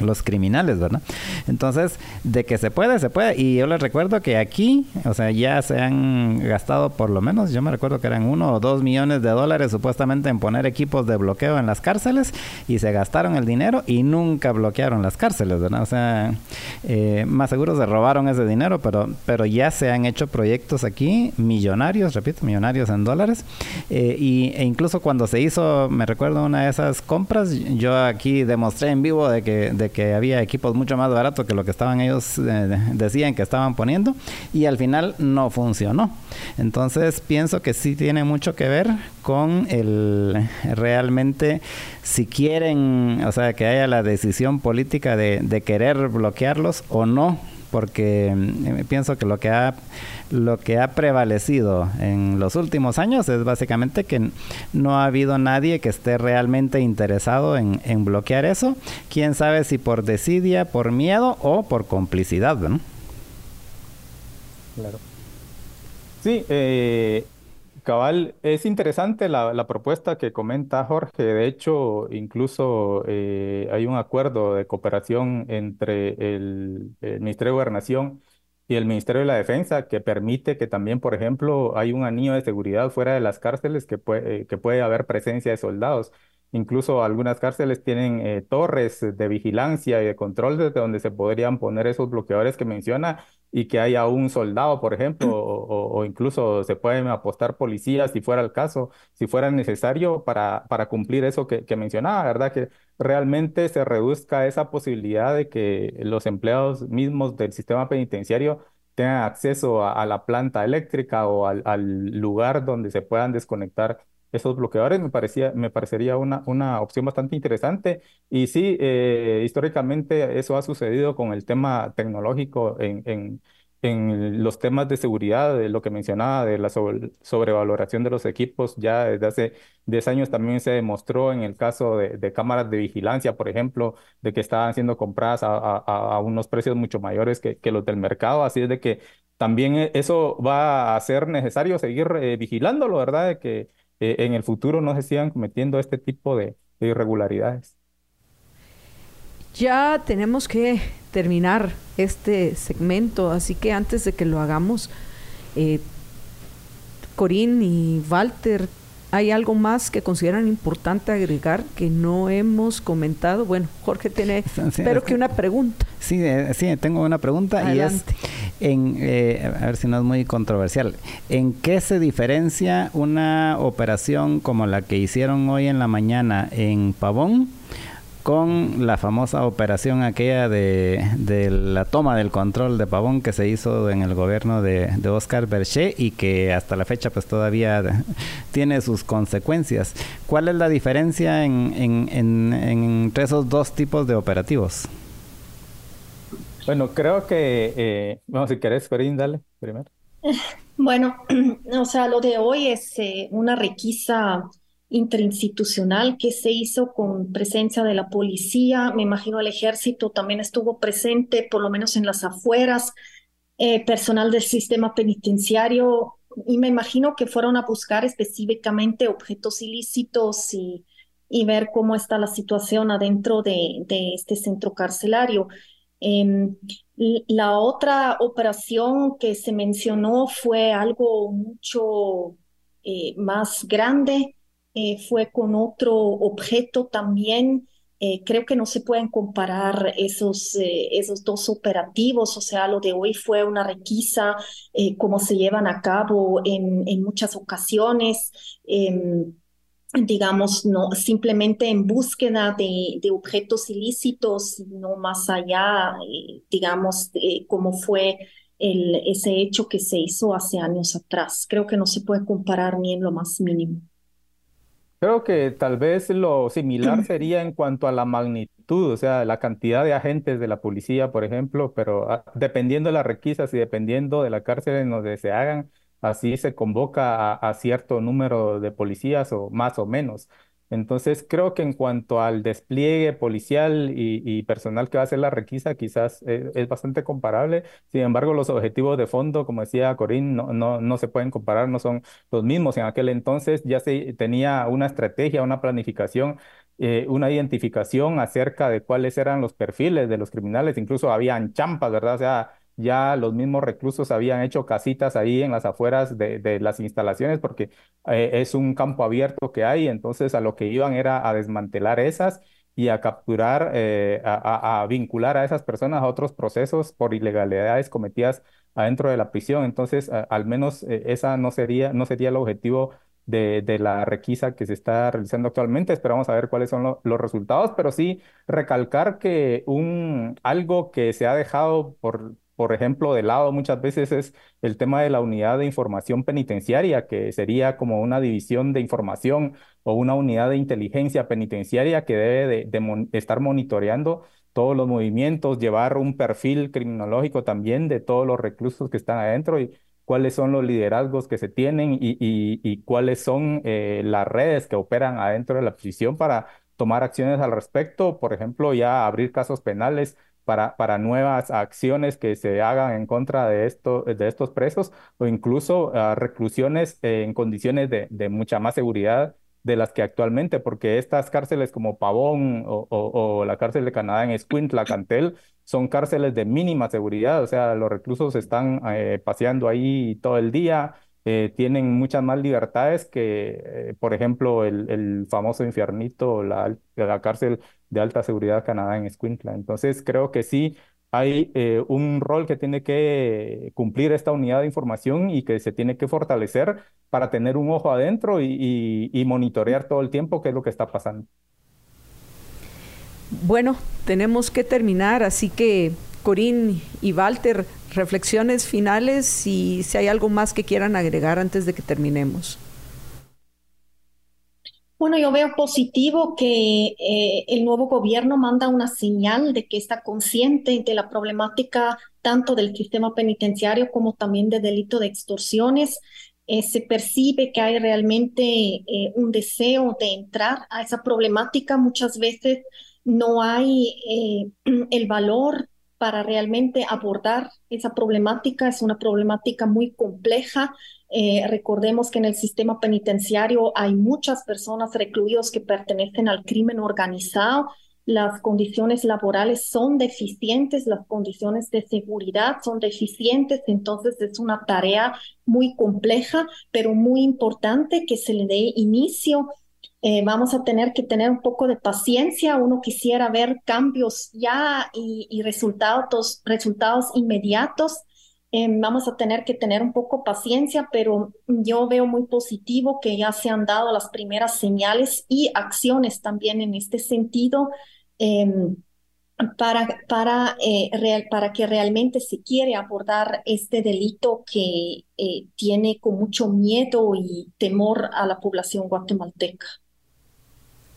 los criminales, ¿verdad? Entonces, de que se puede, se puede. Y yo les recuerdo que aquí, o sea, ya se han gastado por lo menos, yo me recuerdo que eran uno o dos millones de dólares supuestamente en poner equipos de bloqueo en las cárceles y se gastaron el dinero y nunca bloquearon las cárceles, ¿verdad? O sea, eh, más seguro se robaron ese dinero, pero, pero ya se han hecho proyectos aquí millonarios, repito, millonarios en dólares. Eh, y, e incluso cuando se hizo, me recuerdo una de esas compras, yo aquí demostré en vivo de que que había equipos mucho más baratos que lo que estaban ellos eh, decían que estaban poniendo y al final no funcionó. Entonces pienso que sí tiene mucho que ver con el realmente si quieren, o sea, que haya la decisión política de, de querer bloquearlos o no porque eh, pienso que lo que ha lo que ha prevalecido en los últimos años es básicamente que no ha habido nadie que esté realmente interesado en, bloquear eso. Quién sabe si por desidia, por miedo o por complicidad, ¿no? Claro. Sí, eh, Cabal, es interesante la, propuesta que comenta Jorge. De hecho, incluso eh, hay un acuerdo de cooperación entre el, Ministerio de Gobernación y el Ministerio de la Defensa que permite que también, por ejemplo, hay un anillo de seguridad fuera de las cárceles que puede, que puede haber presencia de soldados. Incluso algunas cárceles tienen eh, torres de vigilancia y de control desde donde se podrían poner esos bloqueadores que menciona y que haya un soldado, por ejemplo, o, incluso se pueden apostar policías si fuera el caso, si fuera necesario para, para cumplir eso que, que mencionaba, ¿verdad? Que realmente se reduzca esa posibilidad de que los empleados mismos del sistema penitenciario tengan acceso a, la planta eléctrica o al, al lugar donde se puedan desconectar esos bloqueadores me parecía, me parecería una, una opción bastante interesante. Y sí, eh, históricamente eso ha sucedido con el tema tecnológico en, en, en los temas de seguridad, de lo que mencionaba de la sobrevaloración de los equipos, ya desde hace 10 años también se demostró en el caso de, de cámaras de vigilancia, por ejemplo, de que estaban siendo compradas a, a, a unos precios mucho mayores que, que, los del mercado, así es de que también e, eso va a ser necesario seguir eh, vigilándolo, ¿verdad? De que eh, en el futuro no se sigan cometiendo este tipo de, irregularidades. Ya tenemos que terminar este segmento, así que antes de que lo hagamos, eh, Corín y Walter, ¿hay algo más que consideran importante agregar que no hemos comentado? Bueno, Jorge tiene, espero que, una pregunta. Sí, eh, sí, tengo una pregunta y es en, eh, a ver si no es muy controversial, ¿en qué se diferencia una operación como la que hicieron hoy en la mañana en Pavón con la famosa operación aquella de, de la toma del control de Pavón que se hizo en el gobierno de, de Oscar Berché y que hasta la fecha pues todavía tiene sus consecuencias? ¿Cuál es la diferencia en, en, en, entre esos dos tipos de operativos? Bueno, creo que, eh, bueno, si querés, Corín, dale primero. Bueno, o sea, lo de hoy es eh, una requisa interinstitucional que se hizo con presencia de la policía, me imagino el ejército también estuvo presente, por lo menos en las afueras, eh, personal del sistema penitenciario y me imagino que fueron a buscar específicamente objetos ilícitos y, ver cómo está la situación adentro de, este centro carcelario. Em, la otra operación que se mencionó fue algo mucho eh, más grande, eh, fue con otro objeto también eh, creo que no se pueden comparar esos, eh, esos dos operativos, o sea, lo de hoy fue una requisa, como se llevan a cabo en, en muchas ocasiones, em, digamos, no simplemente en búsqueda de, de objetos ilícitos, no más allá, digamos, de cómo fue el, ese hecho que se hizo hace años atrás. Creo que no se puede comparar ni en lo más mínimo. Creo que tal vez lo similar sería en cuanto a la magnitud, o sea, la cantidad de agentes de la policía, por ejemplo, pero ah, dependiendo de las requisas y dependiendo de la cárcel en donde se hagan, así se convoca a cierto número de policías o más o menos. Entonces, creo que en cuanto al despliegue policial y, personal que va a hacer la requisa, quizás eh, es, bastante comparable. Sin embargo, los objetivos de fondo, como decía Corín, no, no, no se pueden comparar, no son los mismos. En aquel entonces ya se tenía una estrategia, una planificación, eh, una identificación acerca de cuáles eran los perfiles de los criminales. Incluso habían champas, ¿verdad? O sea, ya los mismos reclusos habían hecho casitas ahí en las afueras de, las instalaciones porque eh, es un campo abierto que hay, entonces a lo que iban era a desmantelar esas y a capturar, eh, a, vincular a esas personas a otros procesos por ilegalidades cometidas adentro de la prisión. Entonces, al menos eh, esa no sería, no sería el objetivo de, la requisa que se está realizando actualmente. Esperamos a ver cuáles son los resultados, pero sí recalcar que un, algo que se ha dejado por, por ejemplo, de lado muchas veces es el tema de la unidad de información penitenciaria, que sería como una división de información o una unidad de inteligencia penitenciaria que debe de, estar monitoreando todos los movimientos, llevar un perfil criminológico también de todos los reclusos que están adentro y cuáles son los liderazgos que se tienen y, cuáles son eh, las redes que operan adentro de la prisión para tomar acciones al respecto, por ejemplo, ya abrir casos penales para, para nuevas acciones que se hagan en contra de, esto, de estos presos o incluso ah, reclusiones en condiciones de, de, mucha más seguridad de las que actualmente, porque estas cárceles como Pavón o, o, la cárcel de Canadá en Escuintla, Cantel, son cárceles de mínima seguridad, o sea, los reclusos están eh, paseando ahí todo el día, eh, tienen muchas más libertades que, eh, por ejemplo, el, el famoso infiernito, la, la cárcel de alta seguridad Canadá en Escuintla. Entonces, creo que sí hay eh, un rol que tiene que cumplir esta unidad de información y que se tiene que fortalecer para tener un ojo adentro y, y monitorear todo el tiempo qué es lo que está pasando. Bueno, tenemos que terminar, así que Corín y Walter, reflexiones finales y si hay algo más que quieran agregar antes de que terminemos. Bueno, yo veo positivo que eh, el nuevo gobierno manda una señal de que está consciente de la problemática tanto del sistema penitenciario como también de delito de extorsiones. Eh, se percibe que hay realmente eh, un deseo de entrar a esa problemática. Muchas veces no hay el valor para realmente abordar esa problemática. Es una problemática muy compleja. Eh, recordemos que en el sistema penitenciario hay muchas personas recluidos que pertenecen al crimen organizado. Las condiciones laborales son deficientes, las condiciones de seguridad son deficientes, entonces es una tarea muy compleja, pero muy importante que se le dé inicio eh, vamos a tener que tener un poco de paciencia. Uno quisiera ver cambios ya y, resultados, resultados inmediatos. Eh, vamos a tener que tener un poco paciencia, pero yo veo muy positivo que ya se han dado las primeras señales y acciones también en este sentido. Em, para, para, eh, para que realmente se quiere abordar este delito que tiene con mucho miedo y temor a la población guatemalteca.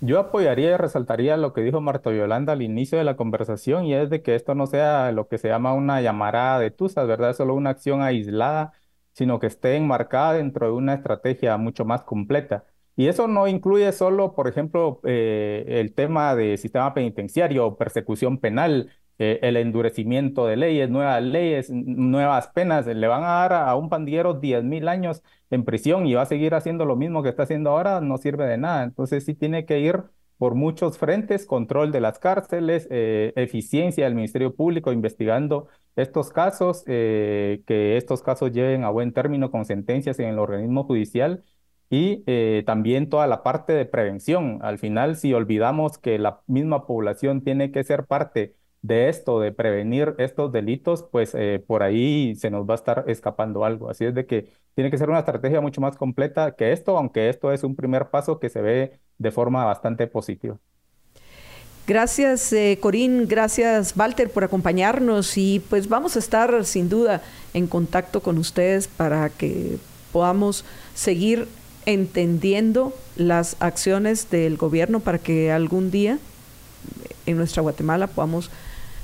Yo apoyaría y resaltaría lo que dijo Marta Yolanda al inicio de la conversación y es de que esto no sea lo que se llama una llamarada de tusas, ¿verdad? Solo una acción aislada, sino que esté enmarcada dentro de una estrategia mucho más completa. Y eso no incluye solo, por ejemplo, eh, el tema de sistema penitenciario persecución penal, eh, el endurecimiento de leyes, nuevas leyes, nuevas penas. Le van a dar a, un pandillero 10 mil años en prisión y va a seguir haciendo lo mismo que está haciendo ahora, no sirve de nada. Entonces sí tiene que ir por muchos frentes, control de las cárceles, eh, eficiencia del Ministerio Público investigando estos casos, eh, que estos casos lleven a buen término con sentencias en el organismo judicial y eh, también toda la parte de prevención. Al final, si olvidamos que la misma población tiene que ser parte de esto, de prevenir estos delitos, pues por ahí se nos va a estar escapando algo. Así es de que tiene que ser una estrategia mucho más completa que esto, aunque esto es un primer paso que se ve de forma bastante positiva. Gracias, eh, Corín, gracias, Walter, por acompañarnos y pues vamos a estar sin duda en contacto con ustedes para que podamos seguir entendiendo las acciones del gobierno para que algún día en nuestra Guatemala podamos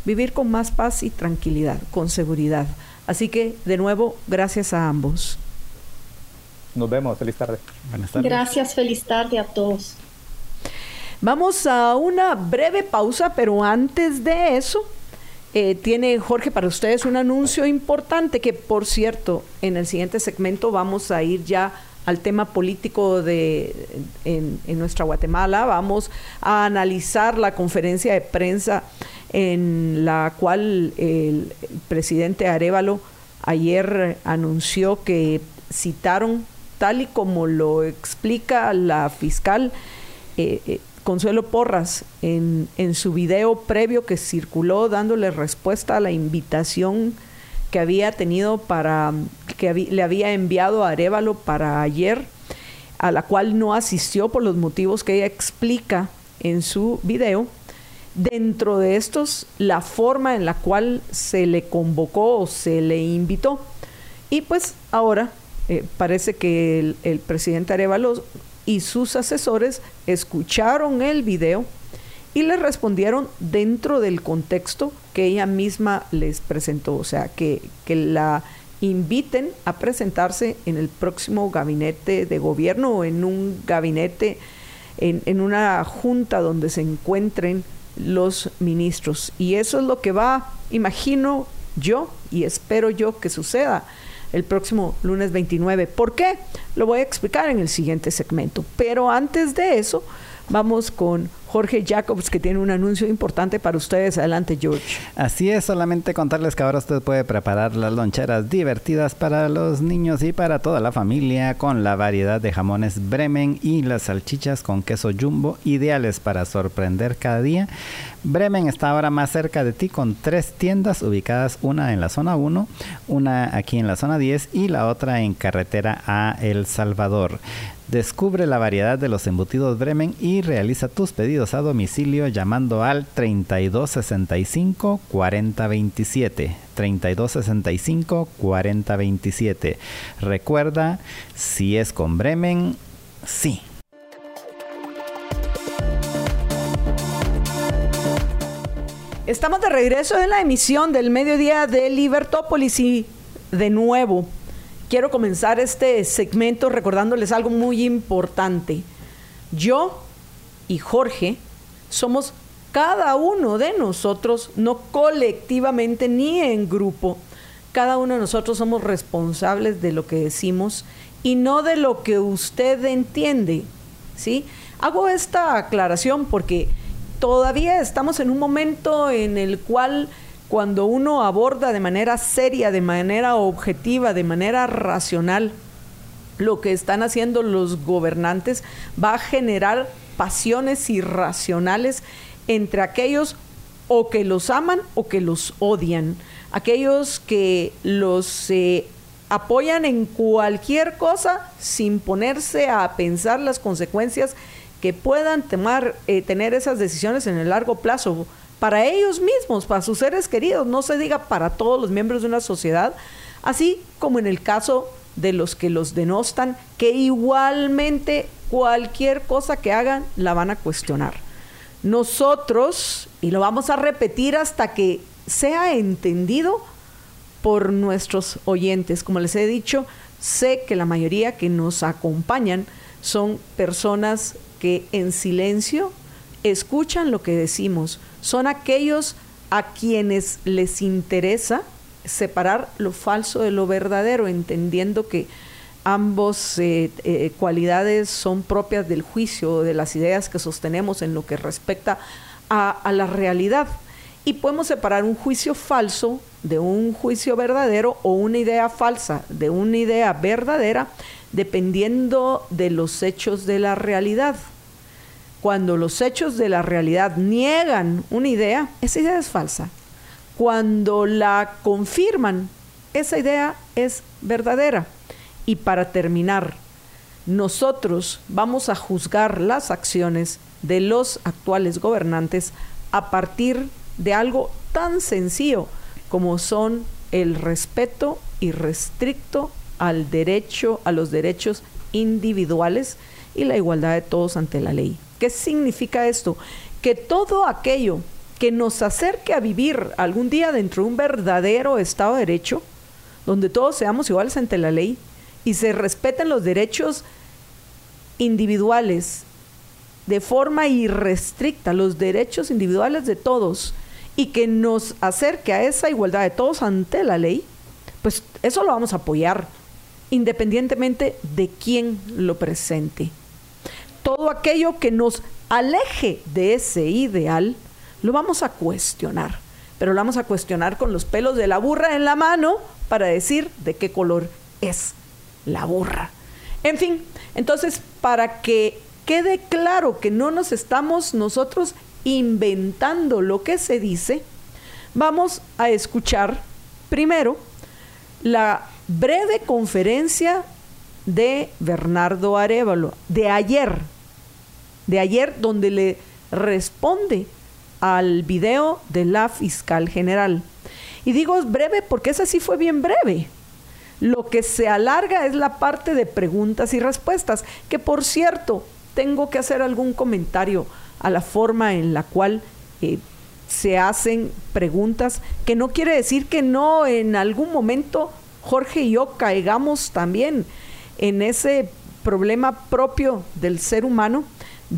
vivir con más paz y tranquilidad, con seguridad. Así que, de nuevo, gracias a ambos. Nos vemos, feliz tarde. Buenas tardes. Gracias, feliz tarde a todos. Vamos a una breve pausa, pero antes de eso, eh, tiene Jorge para ustedes un anuncio importante que, por cierto, en el siguiente segmento vamos a ir ya al tema político de, en, nuestra Guatemala. Vamos a analizar la conferencia de prensa en la cual el presidente Arevalo ayer anunció que citaron, tal y como lo explica la fiscal, eh, eh, Consuelo Porras en, en, su video previo que circuló dándole respuesta a la invitación que había tenido para, que le había enviado a Arevalo para ayer, a la cual no asistió por los motivos que ella explica en su video. Dentro de estos, la forma en la cual se le convocó o se le invitó. Y pues ahora eh, parece que el, presidente Arevalo y sus asesores escucharon el video y le respondieron dentro del contexto que ella misma les presentó, o sea, que, que la inviten a presentarse en el próximo gabinete de gobierno o en un gabinete, en, en una junta donde se encuentren los ministros. Y eso es lo que va, imagino yo, y espero yo que suceda el próximo lunes 29. ¿Por qué? Lo voy a explicar en el siguiente segmento. Pero antes de eso, vamos con Jorge Jacobs, que tiene un anuncio importante para ustedes. Adelante, George. Así es, solamente contarles que ahora usted puede preparar las loncheras divertidas para los niños y para toda la familia con la variedad de jamones Bremen y las salchichas con queso jumbo, ideales para sorprender cada día. Bremen está ahora más cerca de ti con tres tiendas ubicadas, una en la zona 1, una aquí en la zona 10 y la otra en carretera a El Salvador. Descubre la variedad de los embutidos Bremen y realiza tus pedidos a domicilio llamando al 3265 4027. 3265 4027. Recuerda, si es con Bremen, sí. Estamos de regreso en la emisión del mediodía de Libertópolis y de nuevo quiero comenzar este segmento recordándoles algo muy importante. Yo y Jorge somos cada uno de nosotros, no colectivamente ni en grupo, cada uno de nosotros somos responsables de lo que decimos y no de lo que usted entiende. ¿sí? Hago esta aclaración porque todavía estamos en un momento en el cual cuando uno aborda de manera seria, de manera objetiva, de manera racional, lo que están haciendo los gobernantes, va a generar pasiones irracionales entre aquellos o que los aman o que los odian, aquellos que los eh, apoyan en cualquier cosa sin ponerse a pensar las consecuencias que puedan eh, tener esas decisiones en el largo plazo para ellos mismos, para sus seres queridos, no se diga para todos los miembros de una sociedad, así como en el caso de los que los denostan, que igualmente cualquier cosa que hagan la van a cuestionar. Nosotros, y lo vamos a repetir hasta que sea entendido por nuestros oyentes, como les he dicho, sé que la mayoría que nos acompañan son personas que en silencio escuchan lo que decimos, son aquellos a quienes les interesa separar lo falso de lo verdadero, entendiendo que ambos eh, eh, cualidades son propias del juicio, de las ideas que sostenemos en lo que respecta a, la realidad. Y podemos separar un juicio falso de un juicio verdadero o una idea falsa de una idea verdadera, dependiendo de los hechos de la realidad. Cuando los hechos de la realidad niegan una idea, esa idea es falsa. Cuando la confirman, esa idea es verdadera. Y para terminar, nosotros vamos a juzgar las acciones de los actuales gobernantes a partir de algo tan sencillo como son el respeto irrestricto al derecho, a los derechos individuales y la igualdad de todos ante la ley. ¿Qué significa esto? Que todo aquello que nos acerque a vivir algún día dentro de un verdadero Estado de Derecho, donde todos seamos iguales ante la ley, y se respeten los derechos individuales de forma irrestricta, los derechos individuales de todos, y que nos acerque a esa igualdad de todos ante la ley, pues eso lo vamos a apoyar, independientemente de quién lo presente. Todo aquello que nos aleje de ese ideal, lo vamos a cuestionar, pero lo vamos a cuestionar con los pelos de la burra en la mano para decir de qué color es la burra. En fin, entonces, para que quede claro que no nos estamos nosotros inventando lo que se dice, vamos a escuchar primero la breve conferencia de Bernardo Arevalo, de ayer, de ayer donde le responde al video de la fiscal general. Y digo breve porque esa sí fue bien breve. Lo que se alarga es la parte de preguntas y respuestas, que por cierto, tengo que hacer algún comentario a la forma en la cual eh, se hacen preguntas, que no quiere decir que no en algún momento Jorge y yo caigamos también en ese problema propio del ser humano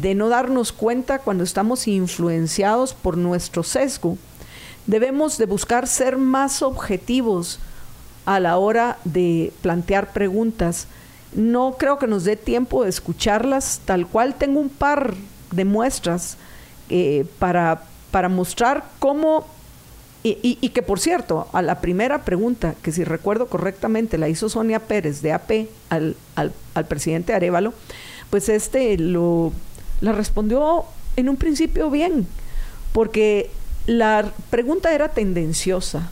de no darnos cuenta cuando estamos influenciados por nuestro sesgo. Debemos de buscar ser más objetivos, a la hora de plantear preguntas. No creo que nos dé tiempo de escucharlas tal cual. Tengo un par de muestras eh, para, para mostrar cómo y, que por cierto, a la primera pregunta, que si recuerdo correctamente la hizo Sonia Pérez de AP al, al, al presidente Arevalo, pues este lo la respondió en un principio bien, porque la pregunta era tendenciosa.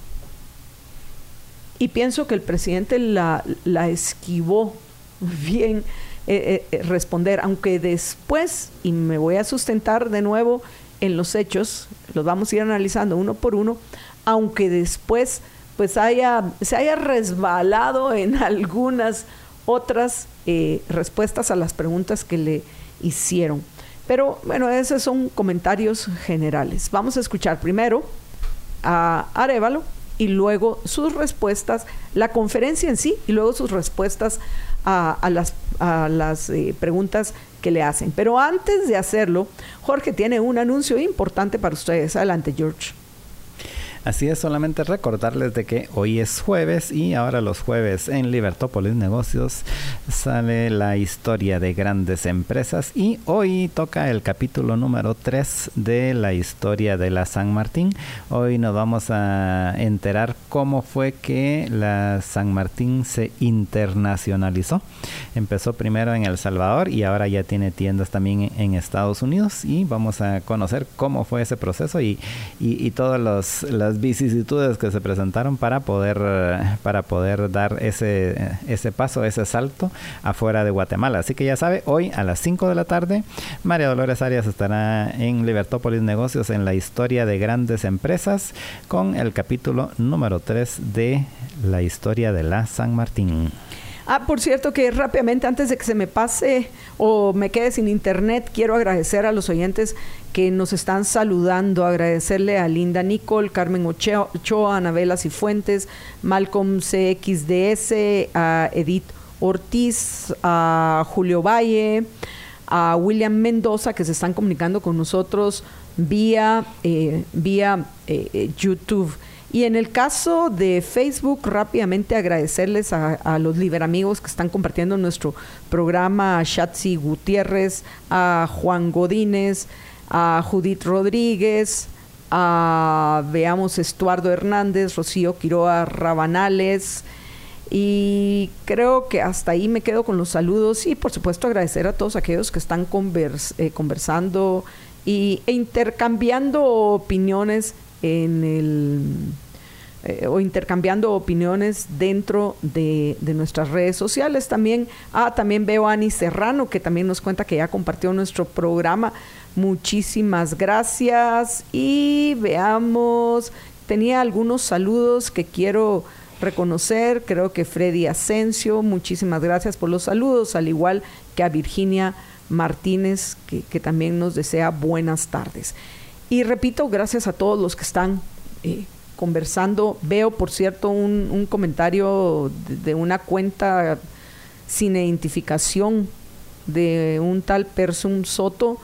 Y pienso que el presidente la, la esquivó bien eh, eh, eh, responder, aunque después, y me voy a sustentar de nuevo en los hechos, los vamos a ir analizando uno por uno, aunque después pues haya, se haya resbalado en algunas otras respuestas a las preguntas que le hicieron. Pero bueno, esos son comentarios generales. Vamos a escuchar primero a Arevalo y luego sus respuestas, la conferencia en sí y luego sus respuestas a, las, a las eh, preguntas que le hacen. Pero antes de hacerlo, Jorge tiene un anuncio importante para ustedes. Adelante, George. Así es, solamente recordarles de que hoy es jueves y ahora los jueves en Libertópolis Negocios sale la historia de grandes empresas y hoy toca el capítulo número 3 de la historia de la San Martín. Hoy nos vamos a enterar cómo fue que la San Martín se internacionalizó. Empezó primero en El Salvador y ahora ya tiene tiendas también en Estados Unidos y vamos a conocer cómo fue ese proceso y, y, y todas las vicisitudes que se presentaron para poder, para poder dar ese, ese paso, ese salto afuera de Guatemala. Así que ya sabe, hoy a las 5 de la tarde, María Dolores Arias estará en Libertópolis Negocios en la historia de grandes empresas con el capítulo número 3 de la historia de la San Martín. Ah, por cierto que rápidamente antes de que se me pase o me quede sin internet, quiero agradecer a los oyentes que nos están saludando, agradecerle a Linda Nicole, Carmen Ochoa, Anabela Cifuentes, Malcolm CXDS, a Edith Ortiz, a Julio Valle, a William Mendoza que se están comunicando con nosotros vía, eh, vía eh, YouTube. Y en el caso de Facebook, rápidamente agradecerles a, los liberamigos que están compartiendo nuestro programa, a Shatsi Gutiérrez, a Juan Godínez, a Judith Rodríguez, a, veamos, Estuardo Hernández, Rocío Quiroa Rabanales, y creo que hasta ahí me quedo con los saludos y por supuesto agradecer a todos aquellos que están eh, conversando y, e intercambiando opiniones en el eh, o intercambiando opiniones dentro de, nuestras redes sociales. También, ah, también veo a Ani Serrano, que también nos cuenta que ya compartió nuestro programa. Muchísimas gracias. Y veamos, tenía algunos saludos que quiero reconocer. Creo que Freddy Asensio, muchísimas gracias por los saludos, al igual que a Virginia Martínez, que, también nos desea buenas tardes. Y repito, gracias a todos los que están eh, conversando. Veo, por cierto, un, comentario de, una cuenta sin identificación de un tal Persum Soto,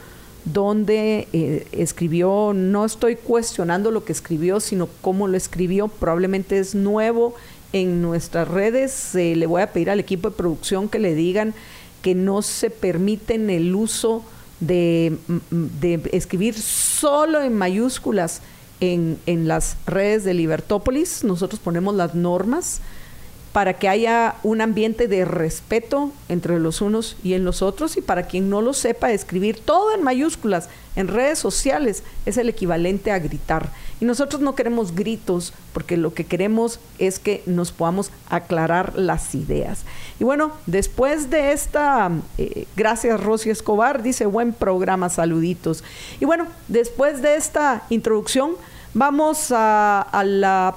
donde eh, escribió, no estoy cuestionando lo que escribió, sino cómo lo escribió, probablemente es nuevo en nuestras redes. Eh, le voy a pedir al equipo de producción que le digan que no se permiten el uso de, de escribir solo en mayúsculas en, las redes de Libertópolis. Nosotros ponemos las normas para que haya un ambiente de respeto entre los unos y en los otros y para quien no lo sepa, escribir todo en mayúsculas en redes sociales es el equivalente a gritar. Y nosotros no queremos gritos porque lo que queremos es que nos podamos aclarar las ideas. Y bueno, después de esta, eh, gracias Rosy Escobar, dice buen programa, saluditos. Y bueno, después de esta introducción, vamos a, la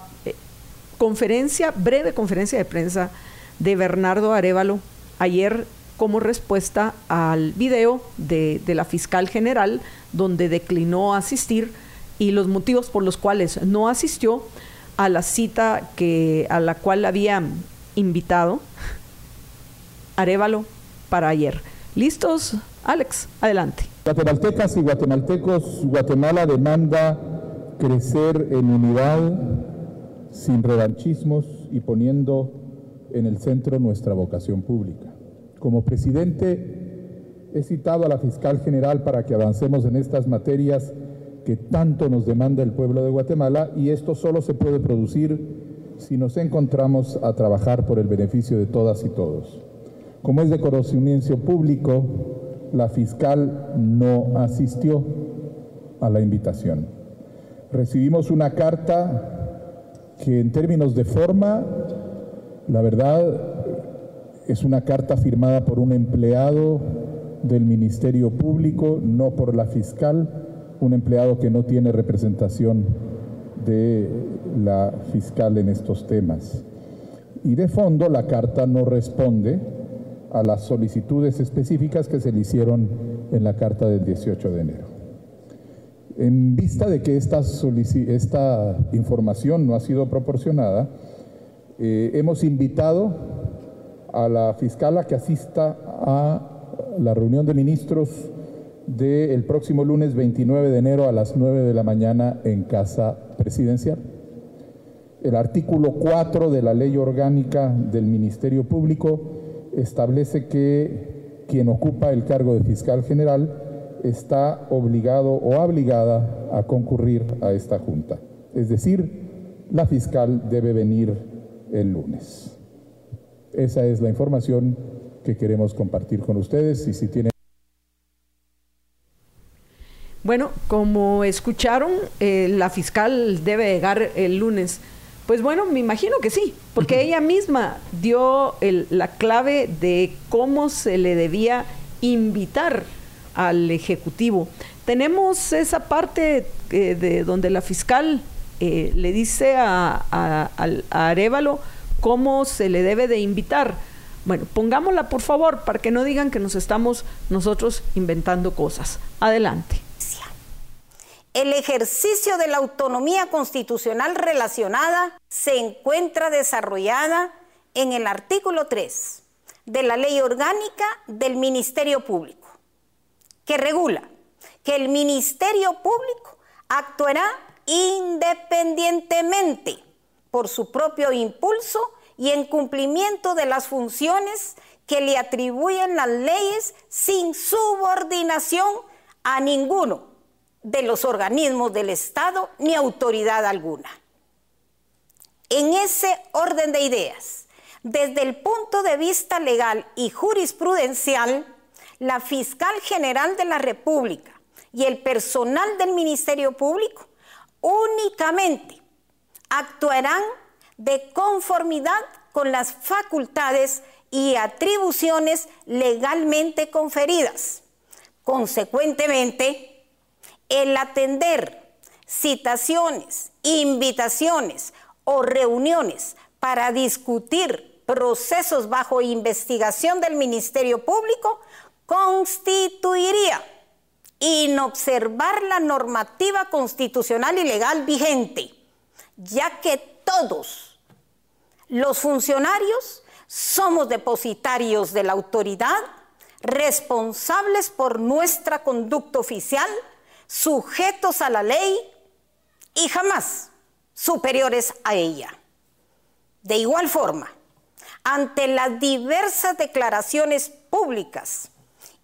conferencia, breve conferencia de prensa de Bernardo Arevalo ayer como respuesta al video de, la fiscal general donde declinó asistir y los motivos por los cuales no asistió a la cita que, a la cual había invitado Arevalo para ayer. ¿Listos? Alex, adelante. Guatemaltecas y guatemaltecos, Guatemala demanda crecer en unidad sin revanchismos y poniendo en el centro nuestra vocación pública. Como presidente, he citado a la fiscal general para que avancemos en estas materias que tanto nos demanda el pueblo de Guatemala y esto solo se puede producir si nos encontramos a trabajar por el beneficio de todas y todos. Como es de conocimiento público, la fiscal no asistió a la invitación. Recibimos una carta que en términos de forma, la verdad, es una carta firmada por un empleado del Ministerio Público, no por la fiscal, un empleado que no tiene representación de la fiscal en estos temas. Y de fondo, la carta no responde a las solicitudes específicas que se le hicieron en la carta del 18 de enero. En vista de que esta, esta información no ha sido proporcionada, eh, hemos invitado a la fiscal a que asista a la reunión de ministros del próximo lunes 29 de enero a las 9 de la mañana en Casa Presidencial. El artículo 4 de la Ley Orgánica del Ministerio Público establece que quien ocupa el cargo de fiscal general está obligado o obligada a concurrir a esta junta. Es decir, la fiscal debe venir el lunes. Esa es la información que queremos compartir con ustedes y si tienen bueno, como escucharon, eh, la fiscal debe llegar el lunes. Pues bueno, me imagino que sí, porque ella misma dio la clave de cómo se le debía invitar al Ejecutivo. Tenemos esa parte eh, de donde la fiscal eh, le dice a, a, a Arevalo cómo se le debe de invitar. Bueno, pongámosla por favor para que no digan que nos estamos nosotros inventando cosas. Adelante. El ejercicio de la autonomía constitucional relacionada se encuentra desarrollada en el artículo 3 de la Ley Orgánica del Ministerio Público que regula que el Ministerio Público actuará independientemente por su propio impulso y en cumplimiento de las funciones que le atribuyen las leyes sin subordinación a ninguno de los organismos del Estado ni autoridad alguna. En ese orden de ideas, desde el punto de vista legal y jurisprudencial, la fiscal general de la República y el personal del Ministerio Público únicamente actuarán de conformidad con las facultades y atribuciones legalmente conferidas. Consecuentemente, el atender citaciones, invitaciones o reuniones para discutir procesos bajo investigación del Ministerio Público constituiría inobservar la normativa constitucional y legal vigente, ya que todos los funcionarios somos depositarios de la autoridad, responsables por nuestra conducta oficial, sujetos a la ley y jamás superiores a ella. De igual forma, ante las diversas declaraciones públicas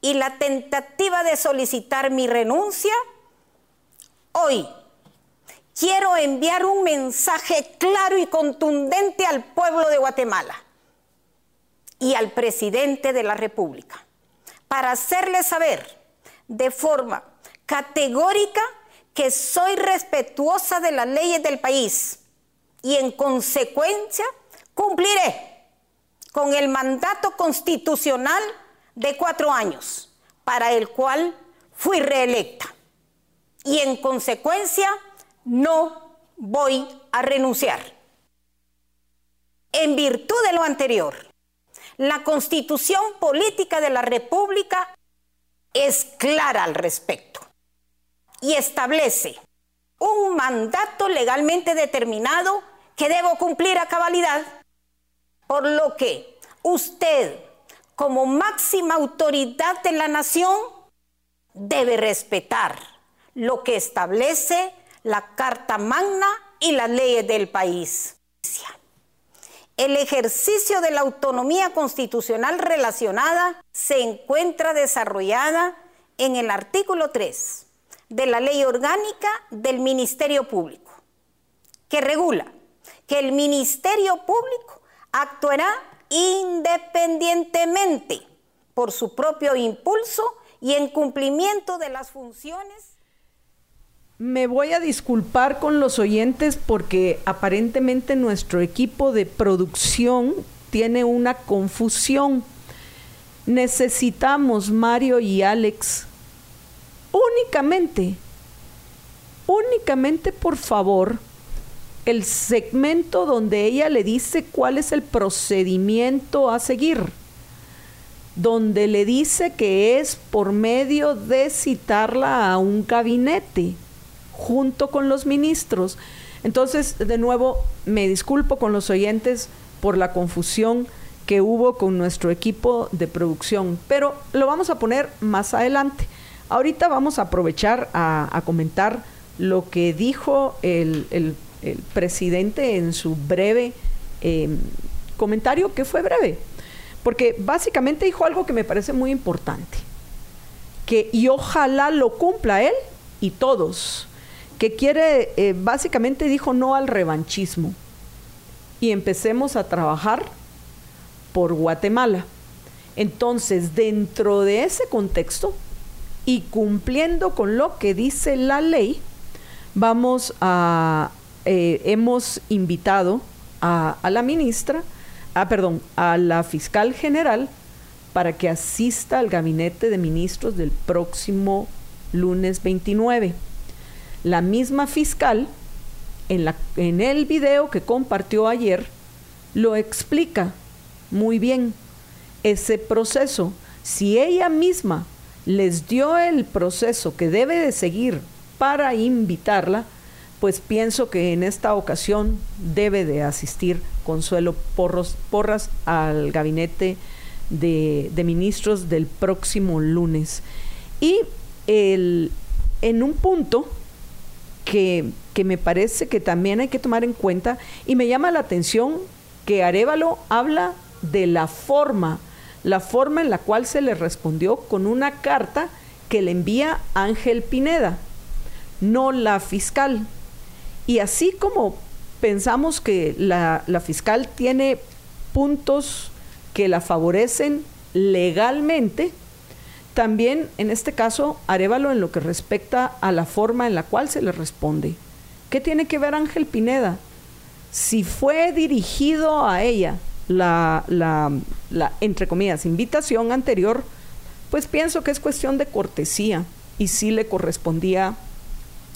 y la tentativa de solicitar mi renuncia, hoy quiero enviar un mensaje claro y contundente al pueblo de Guatemala y al presidente de la República para hacerle saber de forma categórica que soy respetuosa de las leyes del país y en consecuencia cumpliré con el mandato constitucional de cuatro años para el cual fui reelecta. Y en consecuencia no voy a renunciar. En virtud de lo anterior, la constitución política de la República es clara al respecto y establece un mandato legalmente determinado que debo cumplir a cabalidad, por lo que usted, como máxima autoridad de la nación, debe respetar lo que establece la Carta Magna y las leyes del país. El ejercicio de la autonomía constitucional relacionada se encuentra desarrollada en el artículo 3 de la Ley Orgánica del Ministerio Público, que regula que el Ministerio Público actuará independientemente por su propio impulso y en cumplimiento de las funciones. Me voy a disculpar con los oyentes porque aparentemente nuestro equipo de producción tiene una confusión. Necesitamos, Mario y Alex, únicamente, únicamente por favor, el segmento donde ella le dice cuál es el procedimiento a seguir, donde le dice que es por medio de citarla a un gabinete junto con los ministros. Entonces, de nuevo, me disculpo con los oyentes por la confusión que hubo con nuestro equipo de producción, pero lo vamos a poner más adelante. Ahorita vamos a aprovechar a, comentar lo que dijo el, presidente en su breve em, comentario, que fue breve, porque básicamente dijo algo que me parece muy importante, que y ojalá lo cumpla él y todos, que quiere, eh, básicamente dijo no al revanchismo y empecemos a trabajar por Guatemala. Entonces, dentro de ese contexto, y cumpliendo con lo que dice la ley, vamos a, eh, hemos invitado a, la ministra, ah, perdón, a la fiscal general para que asista al gabinete de ministros del próximo lunes 29. La misma fiscal, en, en el video que compartió ayer, lo explica muy bien ese proceso. Si ella misma les dio el proceso que debe de seguir para invitarla, pues pienso que en esta ocasión debe de asistir Consuelo Porras al gabinete de, de ministros del próximo lunes. Y el, en un punto que, que me parece que también hay que tomar en cuenta, y me llama la atención que Arevalo habla de la forma, la forma en la cual se le respondió con una carta que le envía Ángel Pineda, no la fiscal. Y así como pensamos que la, fiscal tiene puntos que la favorecen legalmente, también en este caso Arevalo en lo que respecta a la forma en la cual se le responde. ¿Qué tiene que ver Ángel Pineda? Si fue dirigido a ella la, la, la, entre comillas, invitación anterior, pues pienso que es cuestión de cortesía y sí le correspondía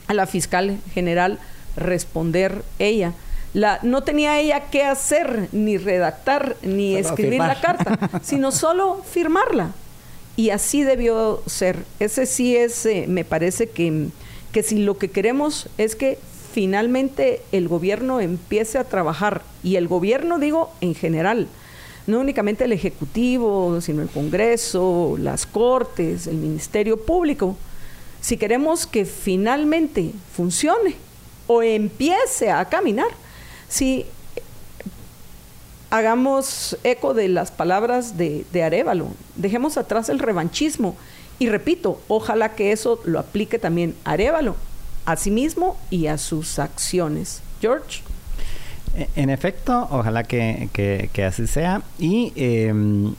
a la fiscal general responder ella. La, no tenía ella que hacer, ni redactar, ni escribir la carta, sino solo firmarla. Y así debió ser. Ese sí es, eh, me parece que, que si lo que queremos es que finalmente el gobierno empiece a trabajar, y el gobierno digo en general, no únicamente el Ejecutivo, sino el Congreso, las Cortes, el Ministerio Público, si queremos que finalmente funcione o empiece a caminar, si hagamos eco de las palabras de, Arevalo, dejemos atrás el revanchismo y repito, ojalá que eso lo aplique también Arevalo a sí mismo y a sus acciones. George. E, en efecto, ojalá que, que, así sea. Y em,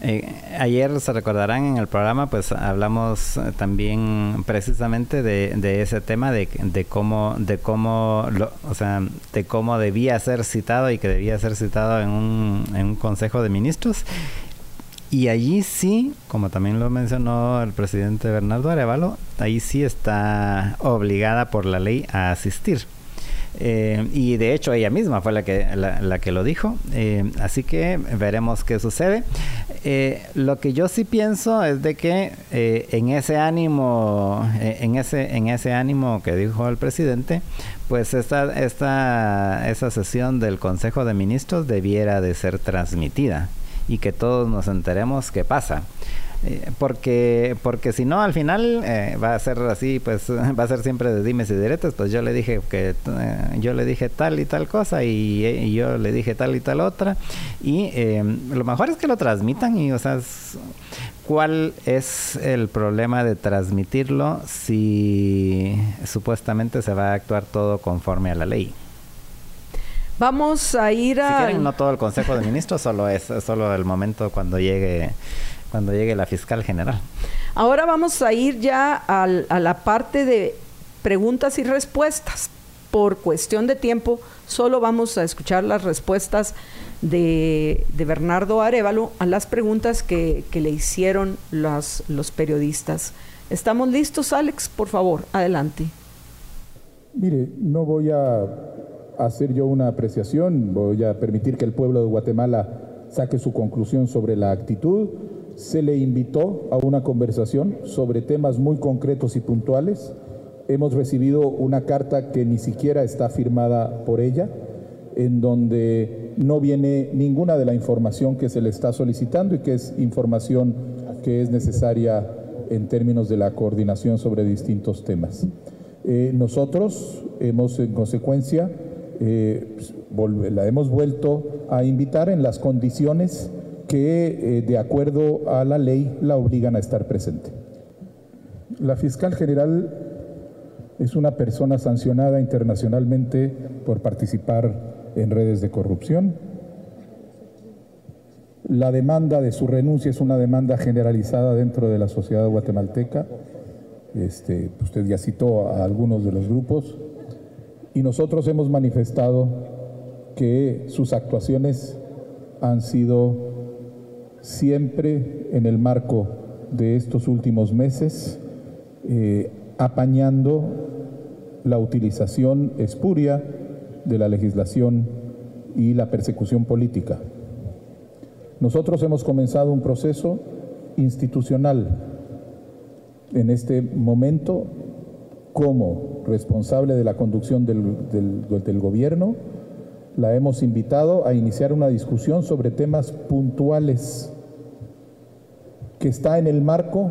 eh, ayer se recordarán en el programa, pues hablamos eh, también precisamente de, ese tema de, de cómo, de cómo, o sea, de cómo debía ser citado y que debía ser citado en un, en un consejo de ministros. Y allí sí, como también lo mencionó el presidente Bernardo Arevalo, ahí sí está obligada por la ley a asistir. Eh, y de hecho ella misma fue la que, la, que lo dijo. Así que veremos qué sucede. Eh, lo que yo sí pienso es de que en ese ánimo, en ese, en ese ánimo que dijo el presidente, pues esta, esta, esa sesión del Consejo de Ministros debiera de ser transmitida y que todos nos enteremos qué pasa. Eh, porque porque si no al final eh, va a ser así pues va a ser siempre de dimes y diretes. Pues yo le dije que eh, yo le dije tal y tal cosa y, yo le dije tal y tal otra. Y lo mejor es que lo transmitan y o sea cuál es el problema de transmitirlo si supuestamente se va a actuar todo conforme a la ley Vamos a ir a... Si quieren, no todo el Consejo de Ministros, solo es solo el momento cuando llegue cuando llegue la fiscal general. Ahora vamos a ir ya a la parte de preguntas y respuestas. Por cuestión de tiempo, solo vamos a escuchar las respuestas de, de Bernardo Arevalo a las preguntas que, que le hicieron los, los periodistas. ¿Estamos listos, Alex? Por favor, adelante. Mire, no voy a hacer yo una apreciación, voy a permitir que el pueblo de Guatemala saque su conclusión sobre la actitud. Se le invitó a una conversación sobre temas muy concretos y puntuales. Hemos recibido una carta que ni siquiera está firmada por ella, en donde no viene ninguna de la información que se le está solicitando y que es información que es necesaria en términos de la coordinación sobre distintos temas. Eh, nosotros hemos, en consecuencia, eh, pues, la hemos vuelto a invitar en las condiciones que, eh, de acuerdo a la ley, la obligan a estar presente. La fiscal general es una persona sancionada internacionalmente por participar en redes de corrupción. La demanda de su renuncia es una demanda generalizada dentro de la sociedad guatemalteca. Este, usted ya citó a algunos de los grupos y nosotros hemos manifestado que sus actuaciones han sido siempre en el marco de estos últimos meses, eh, apañando la utilización espuria de la legislación y la persecución política. Nosotros hemos comenzado un proceso institucional en este momento como responsable de la conducción del, gobierno, la hemos invitado a iniciar una discusión sobre temas puntuales que está en el marco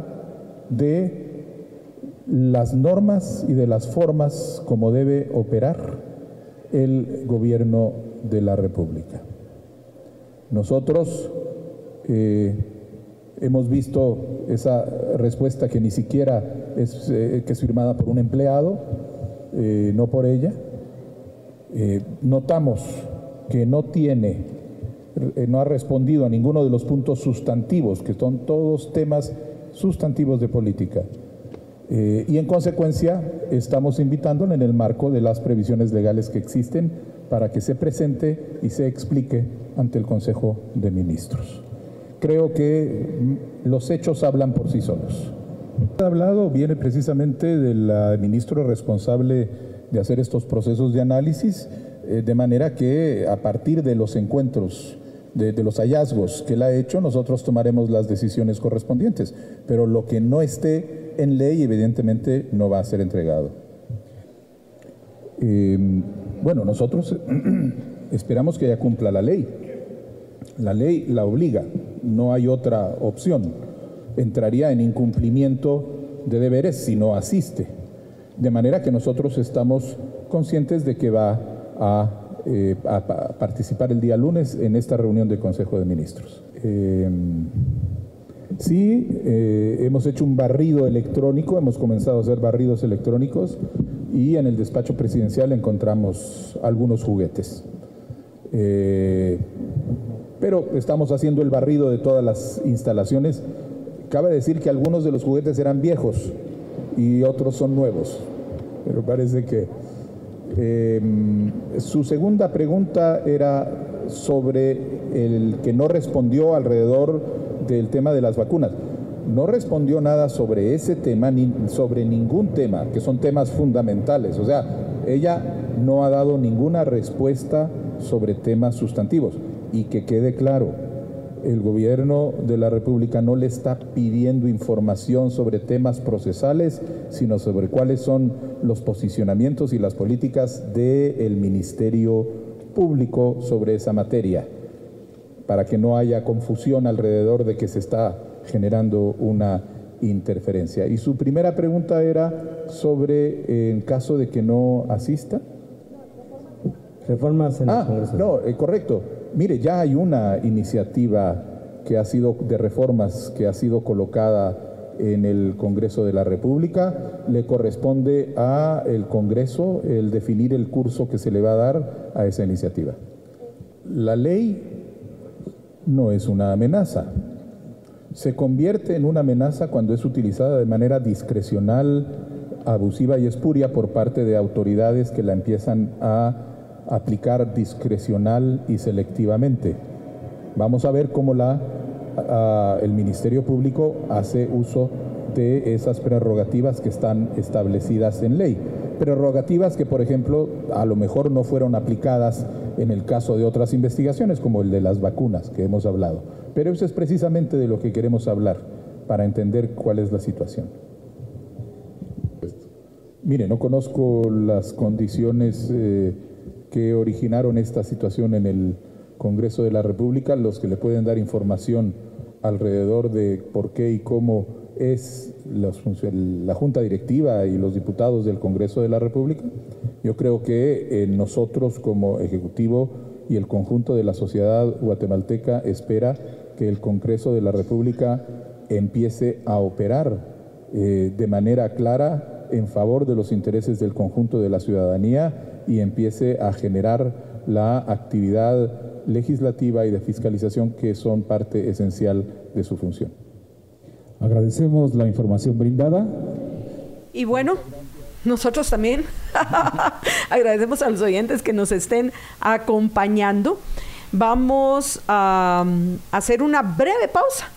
de las normas y de las formas como debe operar el gobierno de la República. Nosotros eh, hemos visto esa respuesta que ni siquiera es, eh, que firmada por un empleado, eh, no por ella. notamos que no tiene, no ha respondido a ninguno de los puntos sustantivos, que son todos temas sustantivos de política. y en consecuencia estamos invitándole en el marco de las previsiones legales que existen para que se presente y se explique ante el Consejo de Ministros. Creo que los hechos hablan por sí solos. El hablado viene precisamente del ministro responsable de hacer estos procesos de análisis, eh, de manera que a partir de los encuentros, de, los hallazgos que él ha hecho, nosotros tomaremos las decisiones correspondientes. Pero lo que no esté en ley, evidentemente, no va a ser entregado. Eh, bueno, nosotros esperamos que ella cumpla la ley. La ley la obliga, no hay otra opción. Entraría en incumplimiento de deberes si no asiste. De manera que nosotros estamos conscientes de que va a, eh, participar el día lunes en esta reunión del Consejo de Ministros. Eh, sí, eh, hemos hecho un barrido electrónico, hemos comenzado a hacer barridos electrónicos y en el despacho presidencial encontramos algunos juguetes. Pero estamos haciendo el barrido de todas las instalaciones. Cabe decir que algunos de los juguetes eran viejos y otros son nuevos, pero parece que... Eh, su segunda pregunta era sobre el que no respondió alrededor del tema de las vacunas no respondió nada sobre ese tema ni sobre ningún tema, que son temas fundamentales. O sea, ella no ha dado ninguna respuesta sobre temas sustantivos. Y que quede claro, el gobierno de la República no le está pidiendo información sobre temas procesales, sino sobre cuáles son los posicionamientos y las políticas del Ministerio Público sobre esa materia, para que no haya confusión alrededor de que se está generando una interferencia. Y su primera pregunta era sobre eh, en caso de que no asista. Reformas en ah, el Congreso. No, eh, correcto. Mire, ya hay una iniciativa que ha sido de reformas que ha sido colocada en el Congreso de la República. Le corresponde a el Congreso el definir el curso que se le va a dar a esa iniciativa. La ley no es una amenaza se convierte en una amenaza cuando es utilizada de manera discrecional, abusiva y espuria por parte de autoridades que la empiezan a aplicar discrecional y selectivamente. Vamos a ver cómo la, el Ministerio Público hace uso de esas prerrogativas que están establecidas en ley. Prerrogativas que, por ejemplo, a lo mejor no fueron aplicadas en el caso de otras investigaciones, como el de las vacunas que hemos hablado. Pero eso es precisamente de lo que queremos hablar, para entender cuál es la situación. Mire, no conozco las condiciones eh, que originaron esta situación en el Congreso de la República. Los que le pueden dar información alrededor de por qué y cómo es la Junta Directiva y los diputados del Congreso de la República. Yo creo que eh, nosotros como Ejecutivo y el conjunto de la sociedad guatemalteca espera que el Congreso de la República empiece a operar eh, de manera clara en favor de los intereses del conjunto de la ciudadanía y empiece a generar la actividad legislativa y de fiscalización que son parte esencial de su función. Agradecemos la información brindada. Y bueno, nosotros también agradecemos a los oyentes que nos estén acompañando. Vamos a, um, hacer una breve pausa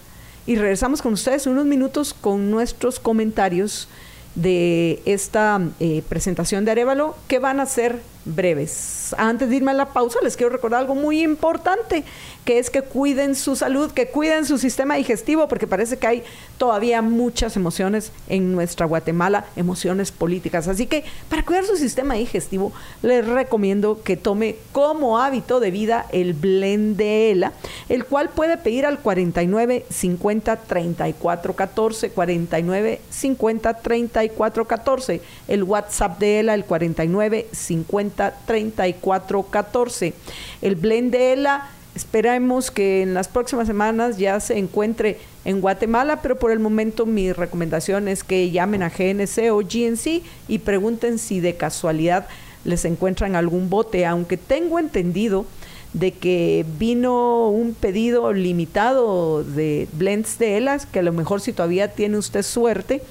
y regresamos con ustedes unos minutos con nuestros comentarios de esta eh, presentación de Arevalo que van a ser breves. Antes de irme a la pausa, les quiero recordar algo muy importante, que es que cuiden su salud, que cuiden su sistema digestivo, porque parece que hay todavía muchas emociones en nuestra Guatemala, emociones políticas. Así que para cuidar su sistema digestivo, les recomiendo que tome como hábito de vida el blend de ELA, el cual puede pedir al 49 50 34 14, 49 50 34 14, el WhatsApp de ELA, el 49 50 34 14. El blend de ELA Esperemos que en las próximas semanas ya se encuentre en Guatemala, pero por el momento mi recomendación es que llamen a GNC o GNC y pregunten si de casualidad les encuentran algún bote, aunque tengo entendido de que vino un pedido limitado de blends de ELAS, que a lo mejor si todavía tiene usted suerte,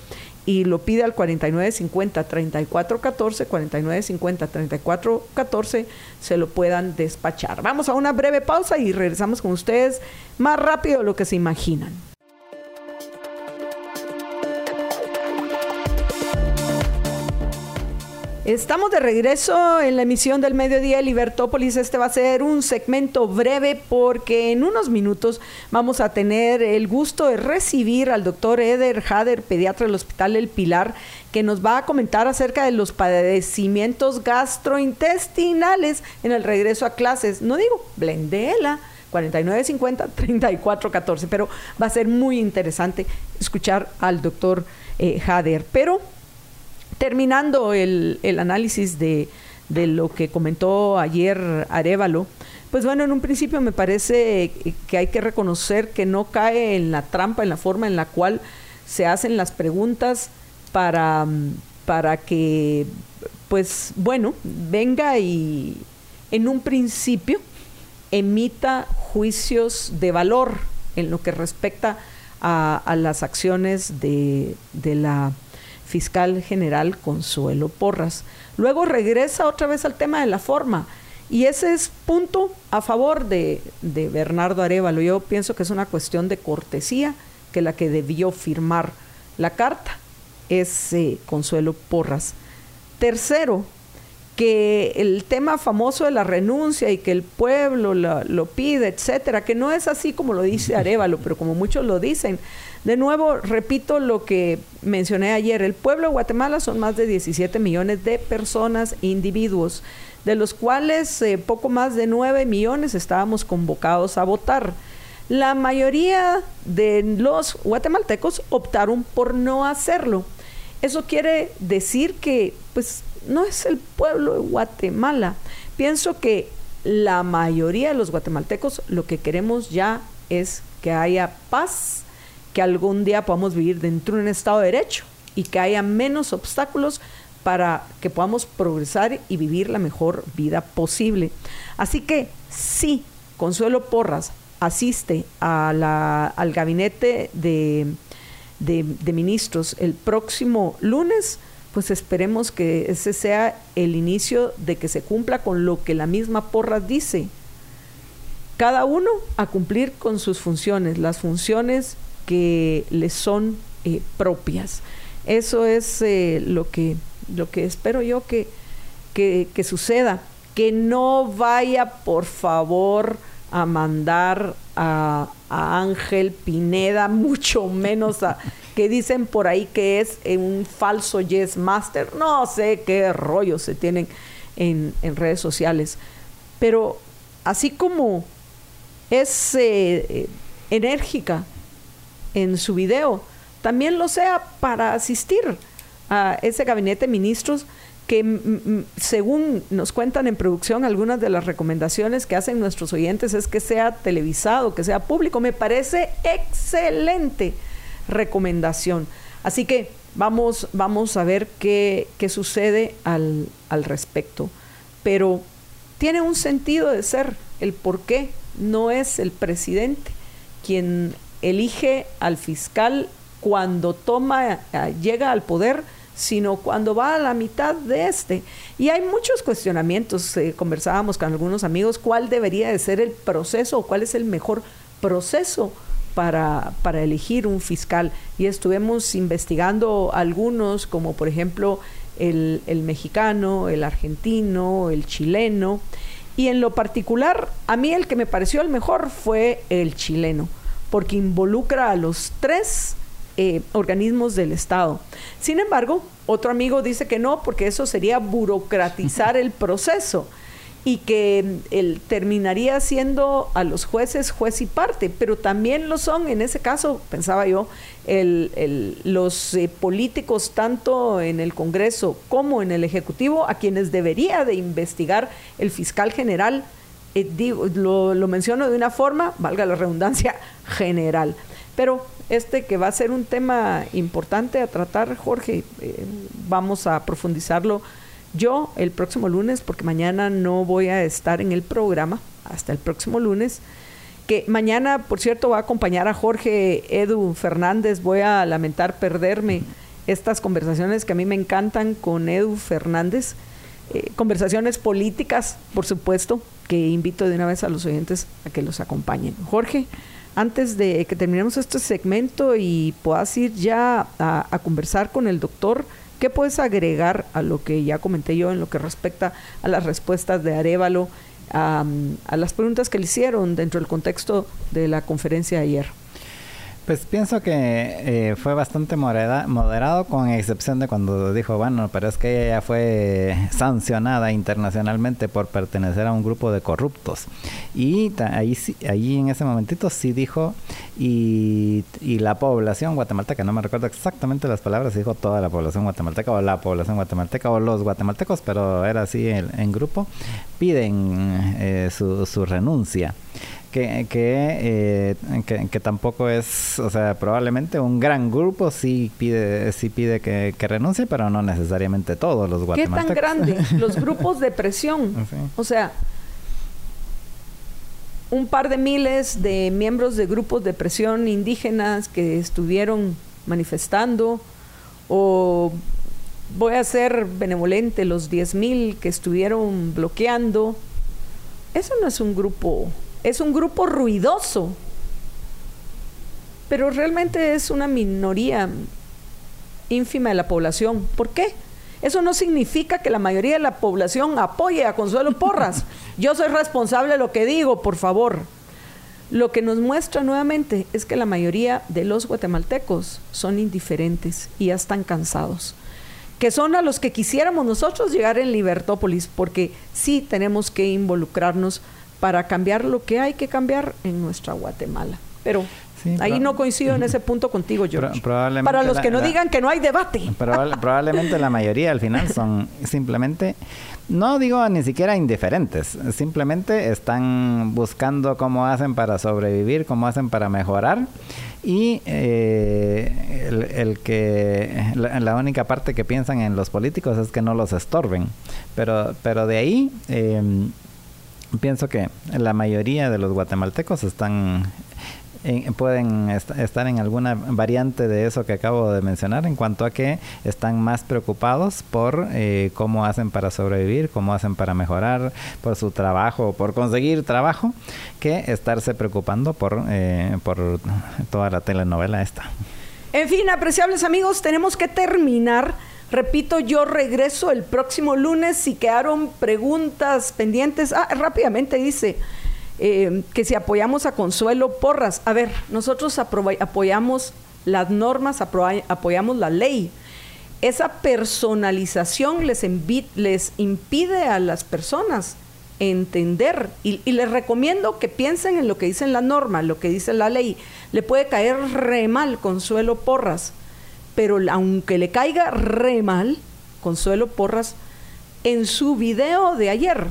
y lo pide al 4950-3414, 4950-3414, se lo puedan despachar. Vamos a una breve pausa y regresamos con ustedes más rápido de lo que se imaginan. Estamos de regreso en la emisión del mediodía de Libertópolis. Este va a ser un segmento breve porque en unos minutos vamos a tener el gusto de recibir al doctor Eder Hader, pediatra del Hospital El Pilar, que nos va a comentar acerca de los padecimientos gastrointestinales en el regreso a clases. No digo, blendela. 4950-3414, pero va a ser muy interesante escuchar al doctor eh, Hader. Pero terminando el, análisis de, lo que comentó ayer Arevalo, pues bueno, en un principio me parece que hay que reconocer que no cae en la trampa, en la forma en la cual se hacen las preguntas para, para que, pues bueno, venga y en un principio emita juicios de valor en lo que respecta a, a las acciones de, de la fiscal general Consuelo Porras. Luego regresa otra vez al tema de la forma. Y ese es punto a favor de, Bernardo Arevalo. Yo pienso que es una cuestión de cortesía que la que debió firmar la carta es Consuelo Porras. Tercero, que el tema famoso de la renuncia y que el pueblo lo pide, etcétera, que no es así como lo dice Arevalo, pero como muchos lo dicen, de nuevo, repito lo que mencioné ayer, el pueblo de Guatemala son más de 17 millones de personas, individuos, de los cuales eh, poco más de 9 millones estábamos convocados a votar. La mayoría de los guatemaltecos optaron por no hacerlo. Eso quiere decir que pues no es el pueblo de Guatemala. Pienso que la mayoría de los guatemaltecos lo que queremos ya es que haya paz, que algún día podamos vivir dentro de un Estado de Derecho y que haya menos obstáculos para que podamos progresar y vivir la mejor vida posible. Así que sí, Consuelo Porras asiste al gabinete de, de ministros el próximo lunes, pues esperemos que ese sea el inicio de que se cumpla con lo que la misma Porras dice. Cada uno a cumplir con sus funciones, las funciones que les son eh, propias. Eso es eh, lo, que, lo que espero yo que, que, suceda. Que no vaya, por favor, a mandar a, Ángel Pineda, mucho menos a que dicen por ahí que es un falso Yes Master. No sé qué rollos se tienen en, redes sociales. Pero así como es eh, enérgica en su video, también lo sea para asistir a ese gabinete de ministros que según nos cuentan en producción algunas de las recomendaciones que hacen nuestros oyentes es que sea televisado, que sea público. Me parece excelente recomendación. Así que vamos, vamos a ver qué, qué sucede al, al respecto. Pero tiene un sentido de ser el por qué no es el presidente quien elige al fiscal cuando toma, eh, llega al poder, sino cuando va a la mitad de este. Y hay muchos cuestionamientos, eh, conversábamos con algunos amigos, cuál debería de ser el proceso o cuál es el mejor proceso para, para elegir un fiscal. Y estuvimos investigando algunos, como por ejemplo el, el mexicano, el argentino, el chileno. Y en lo particular, a mí el que me pareció el mejor fue el chileno, porque involucra a los tres eh, organismos del Estado. Sin embargo, otro amigo dice que no, porque eso sería burocratizar el proceso y que él terminaría siendo a los jueces juez y parte, pero también lo son, en ese caso, pensaba yo, los eh, políticos tanto en el Congreso como en el Ejecutivo, a quienes debería de investigar el fiscal general, eh, lo menciono de una forma, valga la redundancia, general. Pero este que va a ser un tema importante a tratar, Jorge, eh, vamos a profundizarlo yo el próximo lunes, porque mañana no voy a estar en el programa, hasta el próximo lunes, que mañana, por cierto, va a acompañar a Jorge Edu Fernández, voy a lamentar perderme estas conversaciones que a mí me encantan con Edu Fernández, eh, conversaciones políticas, por supuesto, que invito de una vez a los oyentes a que los acompañen. Jorge, antes de que terminemos este segmento y puedas ir ya a, conversar con el doctor, ¿qué puedes agregar a lo que ya comenté yo en lo que respecta a las respuestas de Arevalo, a, a las preguntas que le hicieron dentro del contexto de la conferencia de ayer? Pues pienso que eh, fue bastante moderado, con excepción de cuando dijo, bueno, pero es que ella fue sancionada internacionalmente por pertenecer a un grupo de corruptos. Y ahí, ahí en ese momentito sí dijo, y, y la población guatemalteca, no me recuerdo exactamente las palabras, dijo toda la población guatemalteca o la población guatemalteca o los guatemaltecos, pero era así en, grupo, piden eh, su, su renuncia que, eh, que, que, tampoco es, o sea, probablemente un gran grupo sí pide, sí pide que, renuncie, pero no necesariamente todos los guatemaltecos. ¿Qué tan grande? Los grupos de presión. O sea, un par de miles de miembros de grupos de presión indígenas que estuvieron manifestando o voy a ser benevolente, los 10 mil que estuvieron bloqueando, eso no es un grupo es un grupo ruidoso, pero realmente es una minoría ínfima de la población. ¿Por qué? Eso no significa que la mayoría de la población apoye a Consuelo Porras. Yo soy responsable de lo que digo, por favor. Lo que nos muestra nuevamente es que la mayoría de los guatemaltecos son indiferentes y ya están cansados. Que son a los que quisiéramos nosotros llegar en Libertópolis, porque sí tenemos que involucrarnos para cambiar lo que hay que cambiar en nuestra Guatemala. Pero ahí no coincido en ese punto contigo, George. para los que no digan que no hay debate. probablemente la mayoría al final son simplemente, no digo ni siquiera indiferentes, simplemente están buscando cómo hacen para sobrevivir, cómo hacen para mejorar. Y eh, el, que la, única parte que piensan en los políticos es que no los estorben. Pero, pero de ahí eh, pienso que la mayoría de los guatemaltecos están pueden estar en alguna variante de eso que acabo de mencionar en cuanto a que están más preocupados por eh, cómo hacen para sobrevivir, cómo hacen para mejorar, por su trabajo, por conseguir trabajo, que estarse preocupando por, eh, por toda la telenovela esta. En fin, apreciables amigos, tenemos que terminar Repito, yo regreso el próximo lunes. Si quedaron preguntas pendientes, ah, rápidamente dice eh, que si apoyamos a Consuelo Porras. A ver, nosotros apoyamos las normas, apoyamos la ley. Esa personalización les, impide a las personas entender y, y, les recomiendo que piensen en lo que dice la norma, lo que dice la ley. Le puede caer re mal Consuelo Porras pero aunque le caiga re mal, Consuelo Porras, en su video de ayer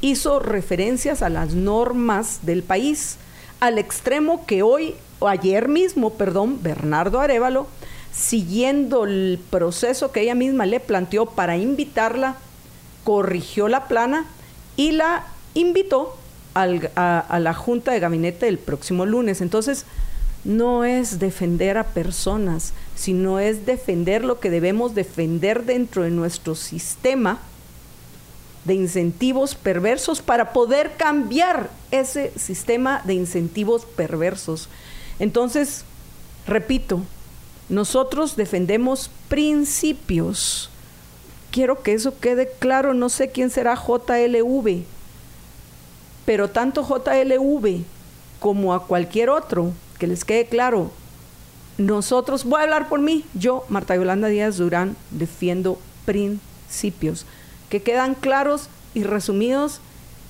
hizo referencias a las normas del país, al extremo que hoy, o ayer mismo, perdón, Bernardo Arevalo, siguiendo el proceso que ella misma le planteó para invitarla, corrigió la plana y la invitó a, la junta de gabinete el próximo lunes. Entonces, no es defender a personas, sino es defender lo que debemos defender dentro de nuestro sistema de incentivos perversos para poder cambiar ese sistema de incentivos perversos. Entonces, repito, nosotros defendemos principios, quiero que eso quede claro, no sé quién será JLV, pero tanto JLV como a cualquier otro, que les quede claro, nosotros, voy a hablar por mí, yo, Marta Yolanda Díaz Durán, defiendo principios que quedan claros y resumidos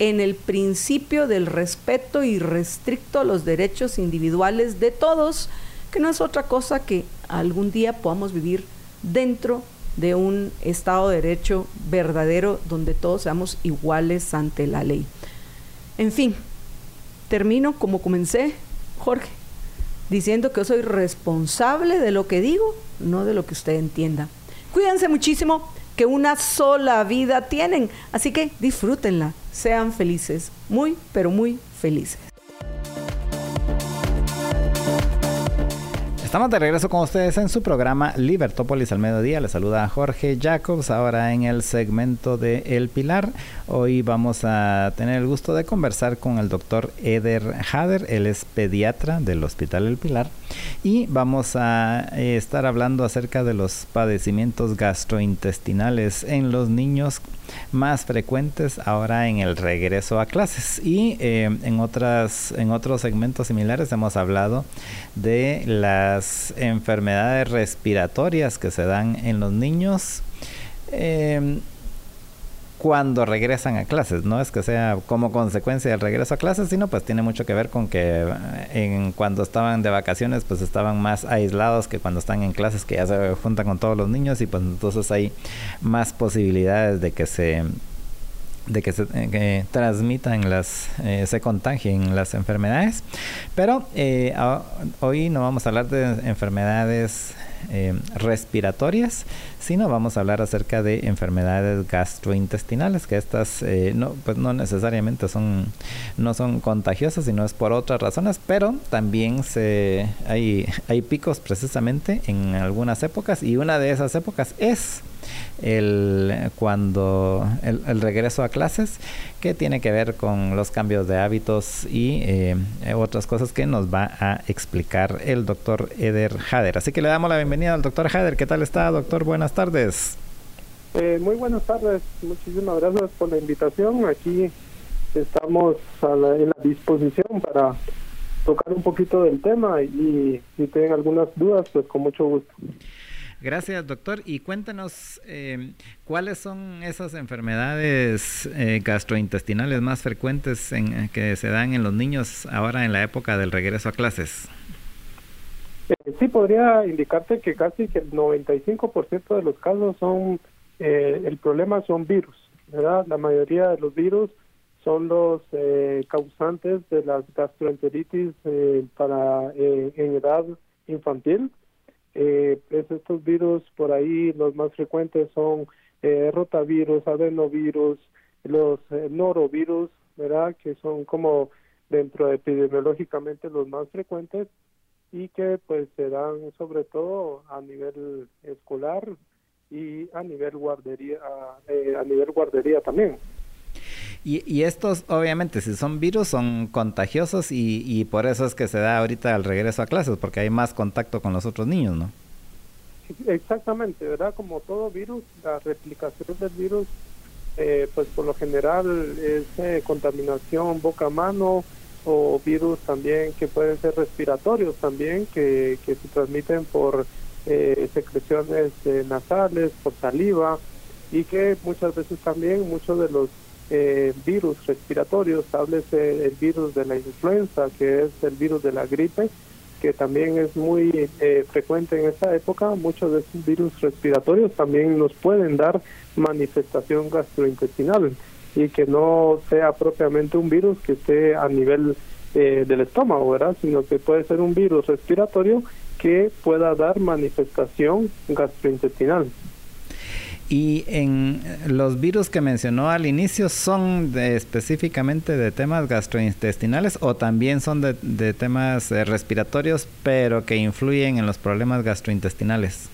en el principio del respeto irrestricto a los derechos individuales de todos, que no es otra cosa que algún día podamos vivir dentro de un Estado de Derecho verdadero donde todos seamos iguales ante la ley. En fin, termino como comencé, Jorge, diciendo que yo soy responsable de lo que digo, no de lo que usted entienda. Cuídense muchísimo, que una sola vida tienen, así que disfrútenla, sean felices, muy, pero muy felices. Estamos de regreso con ustedes en su programa Libertópolis al mediodía. Les saluda Jorge Jacobs ahora en el segmento de El Pilar. Hoy vamos a tener el gusto de conversar con el doctor Eder Hader. Él es pediatra del Hospital El Pilar. Y vamos a eh, estar hablando acerca de los padecimientos gastrointestinales en los niños más frecuentes ahora en el regreso a clases. Y eh, en, otras, en otros segmentos similares hemos hablado de las enfermedades respiratorias que se dan en los niños. Em, cuando regresan a clases, no es que sea como consecuencia del regreso a clases, sino pues tiene mucho que ver con que eh, en cuando estaban de vacaciones pues estaban más aislados que cuando están en clases que ya se juntan con todos los niños y pues entonces hay más posibilidades de que se de que se eh, transmitan las, eh, se contagien las enfermedades. Pero eh, hoy no vamos a hablar de enfermedades respiratorias, sino vamos a hablar acerca de enfermedades gastrointestinales, que estas no, pues no necesariamente son, no son contagiosas, sino es por otras razones, pero también se, hay, hay picos precisamente en algunas épocas y una de esas épocas es el, cuando el, regreso a clases, que tiene que ver con los cambios de hábitos y eh, otras cosas que nos va a explicar el doctor Eder Hader. Así que le damos la bienvenida al doctor Hader. ¿Qué tal está, doctor? Buenas tardes. Eh, muy buenas tardes. Muchísimas gracias por la invitación. Aquí estamos a la, en la disposición para tocar un poquito del tema y si tienen algunas dudas, pues con mucho gusto. Gracias, doctor. Y cuéntanos eh, cuáles son esas enfermedades eh, gastrointestinales más frecuentes en, que se dan en los niños ahora en la época del regreso a clases. Eh, sí, podría indicarte que casi que el 95% de los casos son, el problema son virus, ¿verdad? La mayoría de los virus son los causantes de las gastroenteritis para en edad infantil eh, pues estos virus por ahí los más frecuentes son eh, rotavirus, adenovirus, los eh, norovirus, ¿verdad? Que son como dentro epidemiológicamente los más frecuentes y que pues se dan sobre todo a nivel escolar y a nivel guardería, eh, a nivel guardería también. Y, estos, obviamente, si son virus, son contagiosos y, y por eso es que se da ahorita el regreso a clases, porque hay más contacto con los otros niños, ¿no? Exactamente, ¿verdad? Como todo virus, la replicación del virus, eh, pues por lo general es eh, contaminación boca-mano o virus también que pueden ser respiratorios también, que, que se transmiten por eh, secreciones nasales, por saliva y que muchas veces también muchos de los eh, virus respiratorios, háblese el virus de la influenza, que es el virus de la gripe, que también es muy eh, frecuente en esta época, muchos de estos virus respiratorios también nos pueden dar manifestación gastrointestinal y que no sea propiamente un virus que esté a nivel eh, del estómago, ¿verdad? Sino que puede ser un virus respiratorio que pueda dar manifestación gastrointestinal. Y en los virus que mencionó al inicio, ¿son específicamente de temas gastrointestinales o también son de, temas eh, respiratorios, pero que influyen en los problemas gastrointestinales?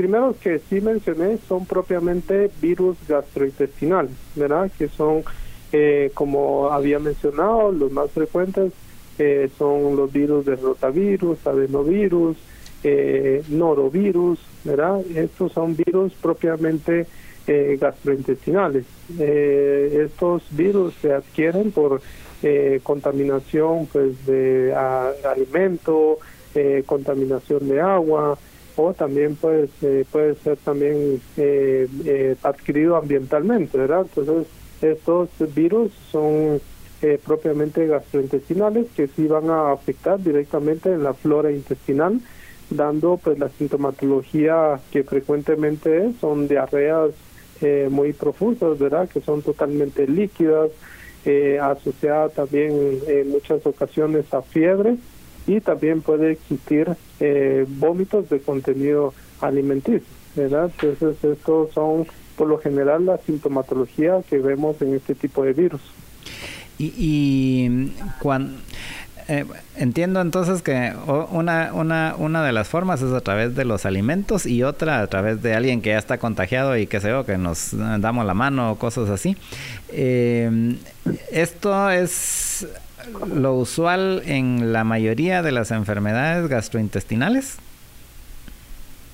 Primero que sí mencioné son propiamente virus gastrointestinales, ¿verdad? Que son, eh, como había mencionado, los más frecuentes eh, son los virus de rotavirus, adenovirus, eh, norovirus, ¿verdad? Estos son virus propiamente eh, gastrointestinales. Eh, estos virus se adquieren por contaminación pues de alimento, contaminación de agua o también pues puede ser también adquirido ambientalmente, ¿verdad? Entonces estos virus son propiamente gastrointestinales que sí van a afectar directamente en la flora intestinal dando pues la sintomatología que frecuentemente es, son diarreas eh, muy profusas, ¿verdad? Que son totalmente líquidas, eh, asociada también en muchas ocasiones a fiebre y también puede existir eh, vómitos de contenido alimenticio, ¿verdad? Entonces estos son por lo general la sintomatología que vemos en este tipo de virus. Y, y cuando eh, entiendo entonces que una, una, una de las formas es a través de los alimentos y otra a través de alguien que ya está contagiado y que se ve que nos damos la mano o cosas así. Eh, esto es lo usual en la mayoría de las enfermedades gastrointestinales.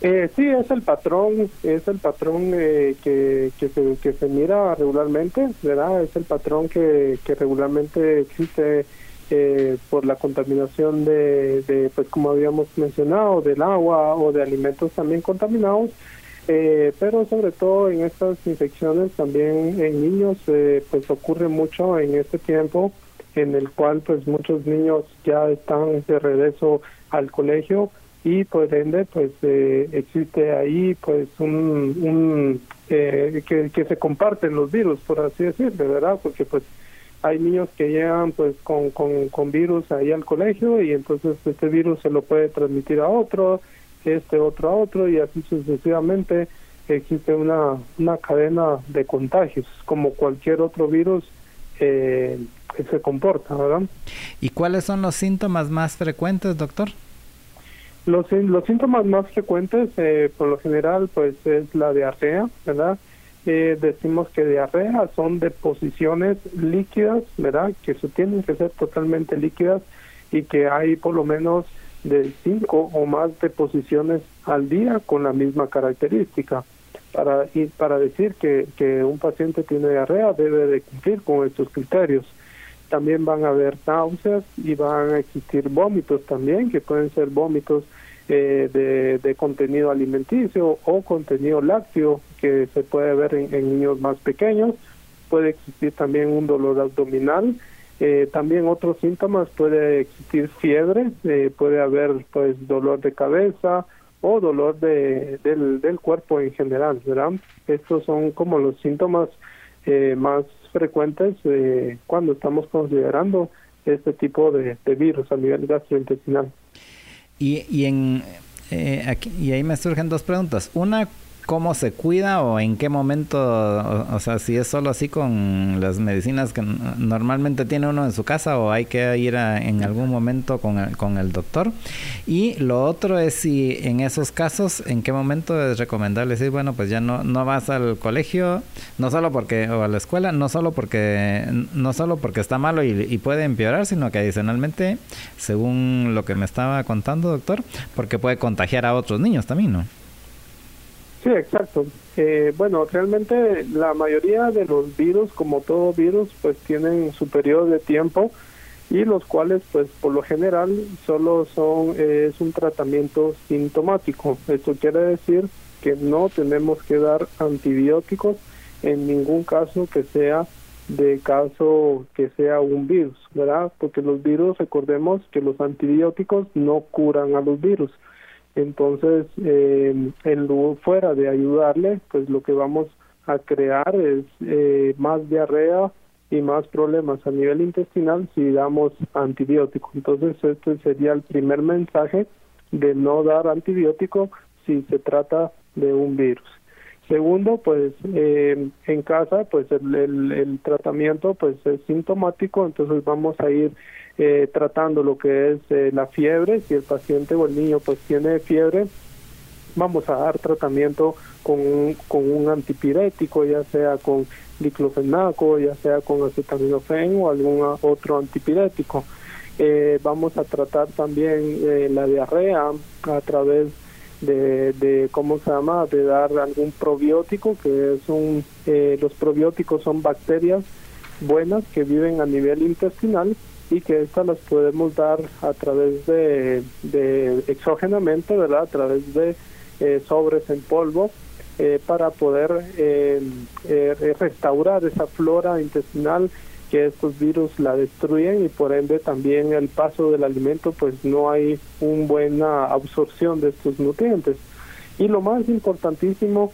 Eh, sí, es el patrón, es el patrón eh, que, que, se, que se mira regularmente, ¿verdad? Es el patrón que, que regularmente existe eh, por la contaminación de, pues como habíamos mencionado, del agua o de alimentos también contaminados, eh, pero sobre todo en estas infecciones también en niños, eh, pues ocurre mucho en este tiempo en el cual pues muchos niños ya están de regreso al colegio y por ende pues existe ahí pues un, un que, se comparten los virus por así decirlo verdad porque pues hay niños que llegan pues con, con, virus ahí al colegio y entonces este virus se lo puede transmitir a otro, este otro a otro y así sucesivamente existe una, una cadena de contagios como cualquier otro virus eh, que se comporta, ¿verdad? ¿Y cuáles son los síntomas más frecuentes, doctor? Los, los síntomas más frecuentes, eh, por lo general, pues es la diarrea, ¿verdad? eh, decimos que diarrea son deposiciones líquidas, ¿verdad? Que se tienen que ser totalmente líquidas y que hay por lo menos de cinco o más deposiciones al día con la misma característica. Para, y para decir que, que un paciente tiene diarrea debe de cumplir con estos criterios. También van a haber náuseas y van a existir vómitos también, que pueden ser vómitos eh, de, contenido alimenticio o contenido lácteo que se puede ver en, niños más pequeños. Puede existir también un dolor abdominal. Eh, también otros síntomas puede existir fiebre, eh, puede haber pues dolor de cabeza o dolor de, del, del cuerpo en general, ¿verdad? Estos son como los síntomas más frecuentes cuando estamos considerando este tipo de virus a nivel gastrointestinal. Y, y, en, eh, aquí, y ahí me surgen dos preguntas. Una, cómo se cuida o en qué momento, o, sea, si es solo así con las medicinas que normalmente tiene uno en su casa o hay que ir en algún momento con el, con el doctor. Y lo otro es si en esos casos, en qué momento es recomendable decir, bueno, pues ya no, no vas al colegio, no solo porque, o a la escuela, no solo porque, no solo porque está malo y puede empeorar, sino que adicionalmente, según lo que me estaba contando, doctor, porque puede contagiar a otros niños también, ¿no? Sí, exacto. Eh, bueno, realmente la mayoría de los virus, como todo virus, pues tienen su periodo de tiempo y los cuales, pues por lo general, solo son eh, es un tratamiento sintomático. Esto quiere decir que no tenemos que dar antibióticos en ningún caso que sea de caso que sea un virus, ¿verdad? Porque los virus, recordemos que los antibióticos no curan a los virus entonces, eh, en fuera de ayudarle, pues lo que vamos a crear es eh, más diarrea y más problemas a nivel intestinal si damos antibiótico. Entonces, este sería el primer mensaje de no dar antibiótico si se trata de un virus. Segundo, pues eh, en casa, pues el, el, tratamiento pues es sintomático, entonces vamos a ir eh, tratando lo que es eh, la fiebre, si el paciente o el niño pues tiene fiebre, vamos a dar tratamiento con un, con un antipirético, ya sea con diclofenaco, ya sea con acetaminofén o algún otro antipirético. Eh, vamos a tratar también eh, la diarrea a través de, de, cómo se llama de dar algún probiótico que es un eh, los probióticos son bacterias buenas que viven a nivel intestinal y que estas las podemos dar a través de, exógenamente verdad a través de sobres en polvo para poder restaurar esa flora intestinal que estos virus la destruyen y por ende también el paso del alimento pues no hay una buena absorción de estos nutrientes. Y lo más importantísimo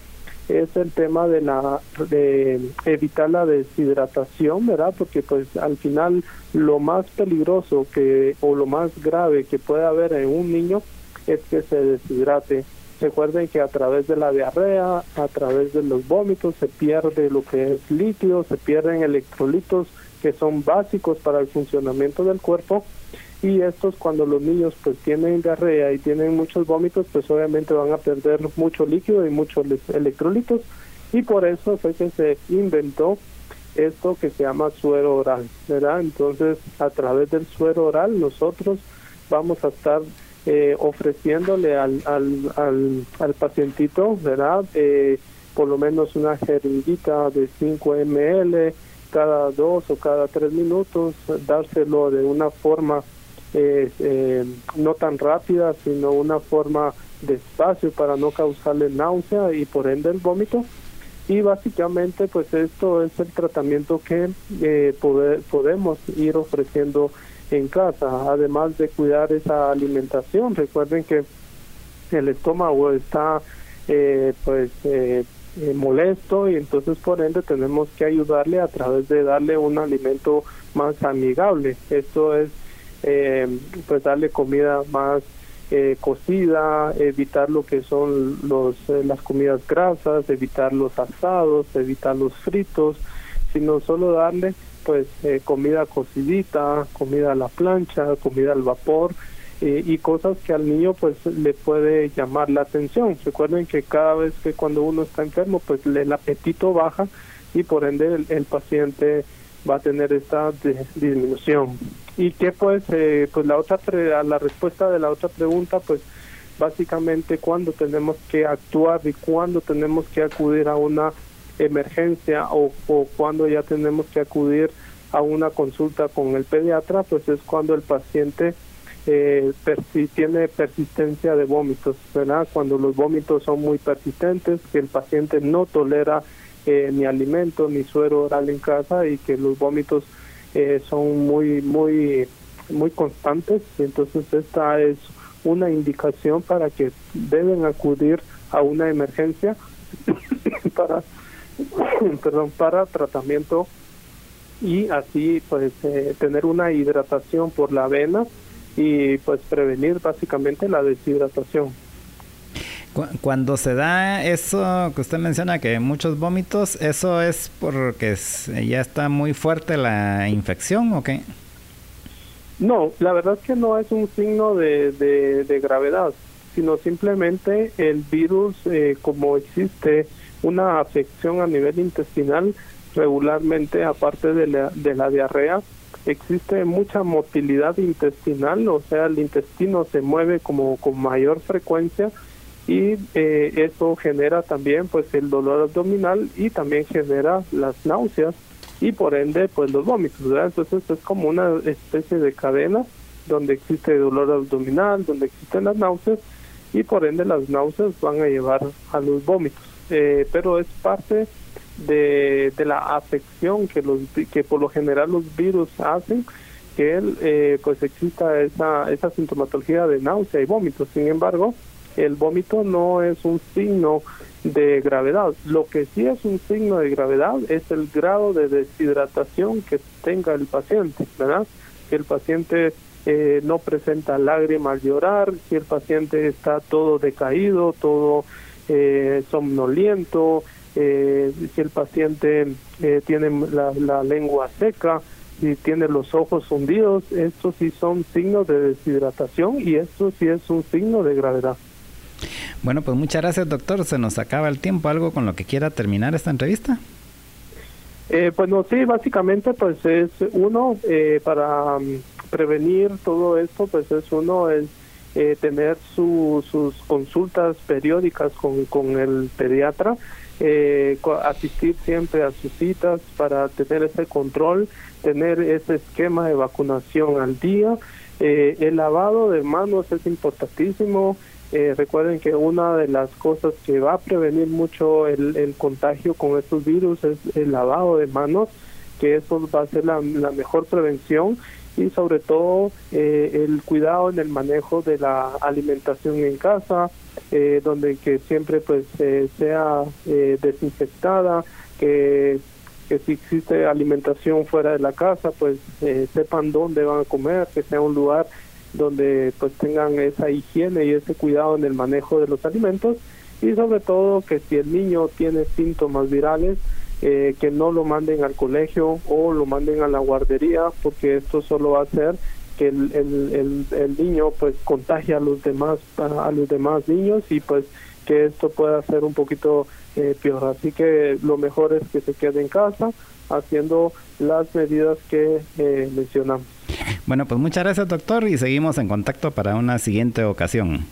es el tema de la de evitar la deshidratación, ¿verdad? Porque pues al final lo más peligroso que o lo más grave que puede haber en un niño es que se deshidrate. Recuerden que a través de la diarrea, a través de los vómitos se pierde lo que es líquido, se pierden electrolitos que son básicos para el funcionamiento del cuerpo y estos cuando los niños pues tienen diarrea y tienen muchos vómitos pues obviamente van a perder mucho líquido y muchos electrolitos y por eso fue que se inventó esto que se llama suero oral, ¿verdad? Entonces a través del suero oral nosotros vamos a estar eh, ofreciéndole al, al, al, al, pacientito, ¿verdad? Eh, por lo menos una jeringuita de 5 ml, cada dos o cada tres minutos, dárselo de una forma eh, eh, no tan rápida, sino una forma despacio para no causarle náusea y por ende el vómito. Y básicamente pues esto es el tratamiento que eh, podemos ir ofreciendo en casa, además de cuidar esa alimentación. Recuerden que el estómago está eh, pues eh, eh, molesto y entonces por ende tenemos que ayudarle a través de darle un alimento más amigable. Esto es eh, pues darle comida más eh, cocida, evitar lo que son los las comidas grasas, evitar los asados, evitar los fritos, sino solo darle pues comida cocidita, comida a la plancha, comida al vapor eh, y cosas que al niño pues le puede llamar la atención. Recuerden que cada vez que cuando uno está enfermo pues el apetito baja y por ende el, paciente va a tener esta disminución. Y que pues eh, pues la otra la respuesta de la otra pregunta pues básicamente cuando tenemos que actuar y cuando tenemos que acudir a una emergencia o, o cuando ya tenemos que acudir a una consulta con el pediatra pues es cuando el paciente eh, tiene persistencia de vómitos, ¿verdad? Cuando los vómitos son muy persistentes, que el paciente no tolera eh, ni alimento ni suero oral en casa y que los vómitos eh, son muy, muy, muy constantes. Entonces esta es una indicación para que deben acudir a una emergencia para, perdón, para tratamiento y así pues eh, tener una hidratación por la vena y pues prevenir básicamente la deshidratación. Cuando se da eso que usted menciona, que muchos vómitos, ¿eso es porque ya está muy fuerte la infección o qué? No, la verdad es que no es un signo de, de, gravedad, sino simplemente el virus, eh, como existe una afección a nivel intestinal regularmente, aparte de la, de la diarrea, existe mucha motilidad intestinal, o sea, el intestino se mueve como con mayor frecuencia y eh, eso genera también pues el dolor abdominal y también genera las náuseas y por ende pues los vómitos, Entonces es como una especie de cadena donde existe dolor abdominal, donde existen las náuseas y por ende las náuseas van a llevar a los vómitos. Eh, pero es parte de, de la afección que los que por lo general los virus hacen que él, eh, pues exista esa, esa sintomatología de náusea y vómito. Sin embargo, el vómito no es un signo de gravedad. Lo que sí es un signo de gravedad es el grado de deshidratación que tenga el paciente, ¿verdad? Que el paciente eh, no presenta lágrimas al llorar, si el paciente está todo decaído, todo eh, somnoliento, eh, si el paciente eh, tiene la, lengua seca, si tiene los ojos hundidos, estos sí son signos de deshidratación y esto sí es un signo de gravedad. Bueno, pues muchas gracias doctor, se nos acaba el tiempo, algo con lo que quiera terminar esta entrevista. Eh, pues no, sí, básicamente pues es uno eh, para, prevenir todo esto, pues es uno es eh, tener sus consultas periódicas con, con el pediatra, eh, asistir siempre a sus citas para tener ese control, tener ese esquema de vacunación al día. Eh, el lavado de manos es importantísimo. Recuerden que una de las cosas que va a prevenir mucho el, el contagio con estos virus es el lavado de manos, que eso va a ser la, mejor prevención y sobre todo eh, el cuidado en el manejo de la alimentación en casa, eh, donde que siempre pues eh, sea desinfectada, que, que si existe alimentación fuera de la casa pues sepan dónde van a comer, que sea un lugar donde pues tengan esa higiene y ese cuidado en el manejo de los alimentos. Y sobre todo que si el niño tiene síntomas virales eh, que no lo manden al colegio o lo manden a la guardería porque esto solo va a hacer que el, el, el, niño pues contagie a los demás a, los demás niños y pues que esto pueda ser un poquito eh, peor. Así que lo mejor es que se quede en casa haciendo las medidas que eh, mencionamos bueno pues muchas gracias doctor y seguimos en contacto para una siguiente ocasión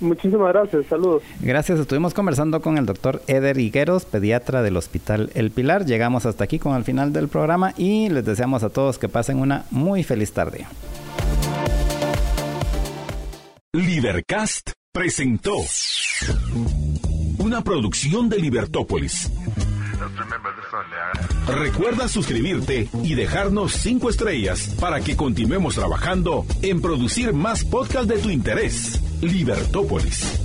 Muchísimas gracias, saludos. Gracias, estuvimos conversando con el doctor Eder Higueros, pediatra del Hospital El Pilar. Llegamos hasta aquí con el final del programa y les deseamos a todos que pasen una muy feliz tarde. Libercast presentó una producción de Libertópolis. Recuerda suscribirte y dejarnos cinco estrellas para que continuemos trabajando en producir más podcasts de tu interés. Libertópolis.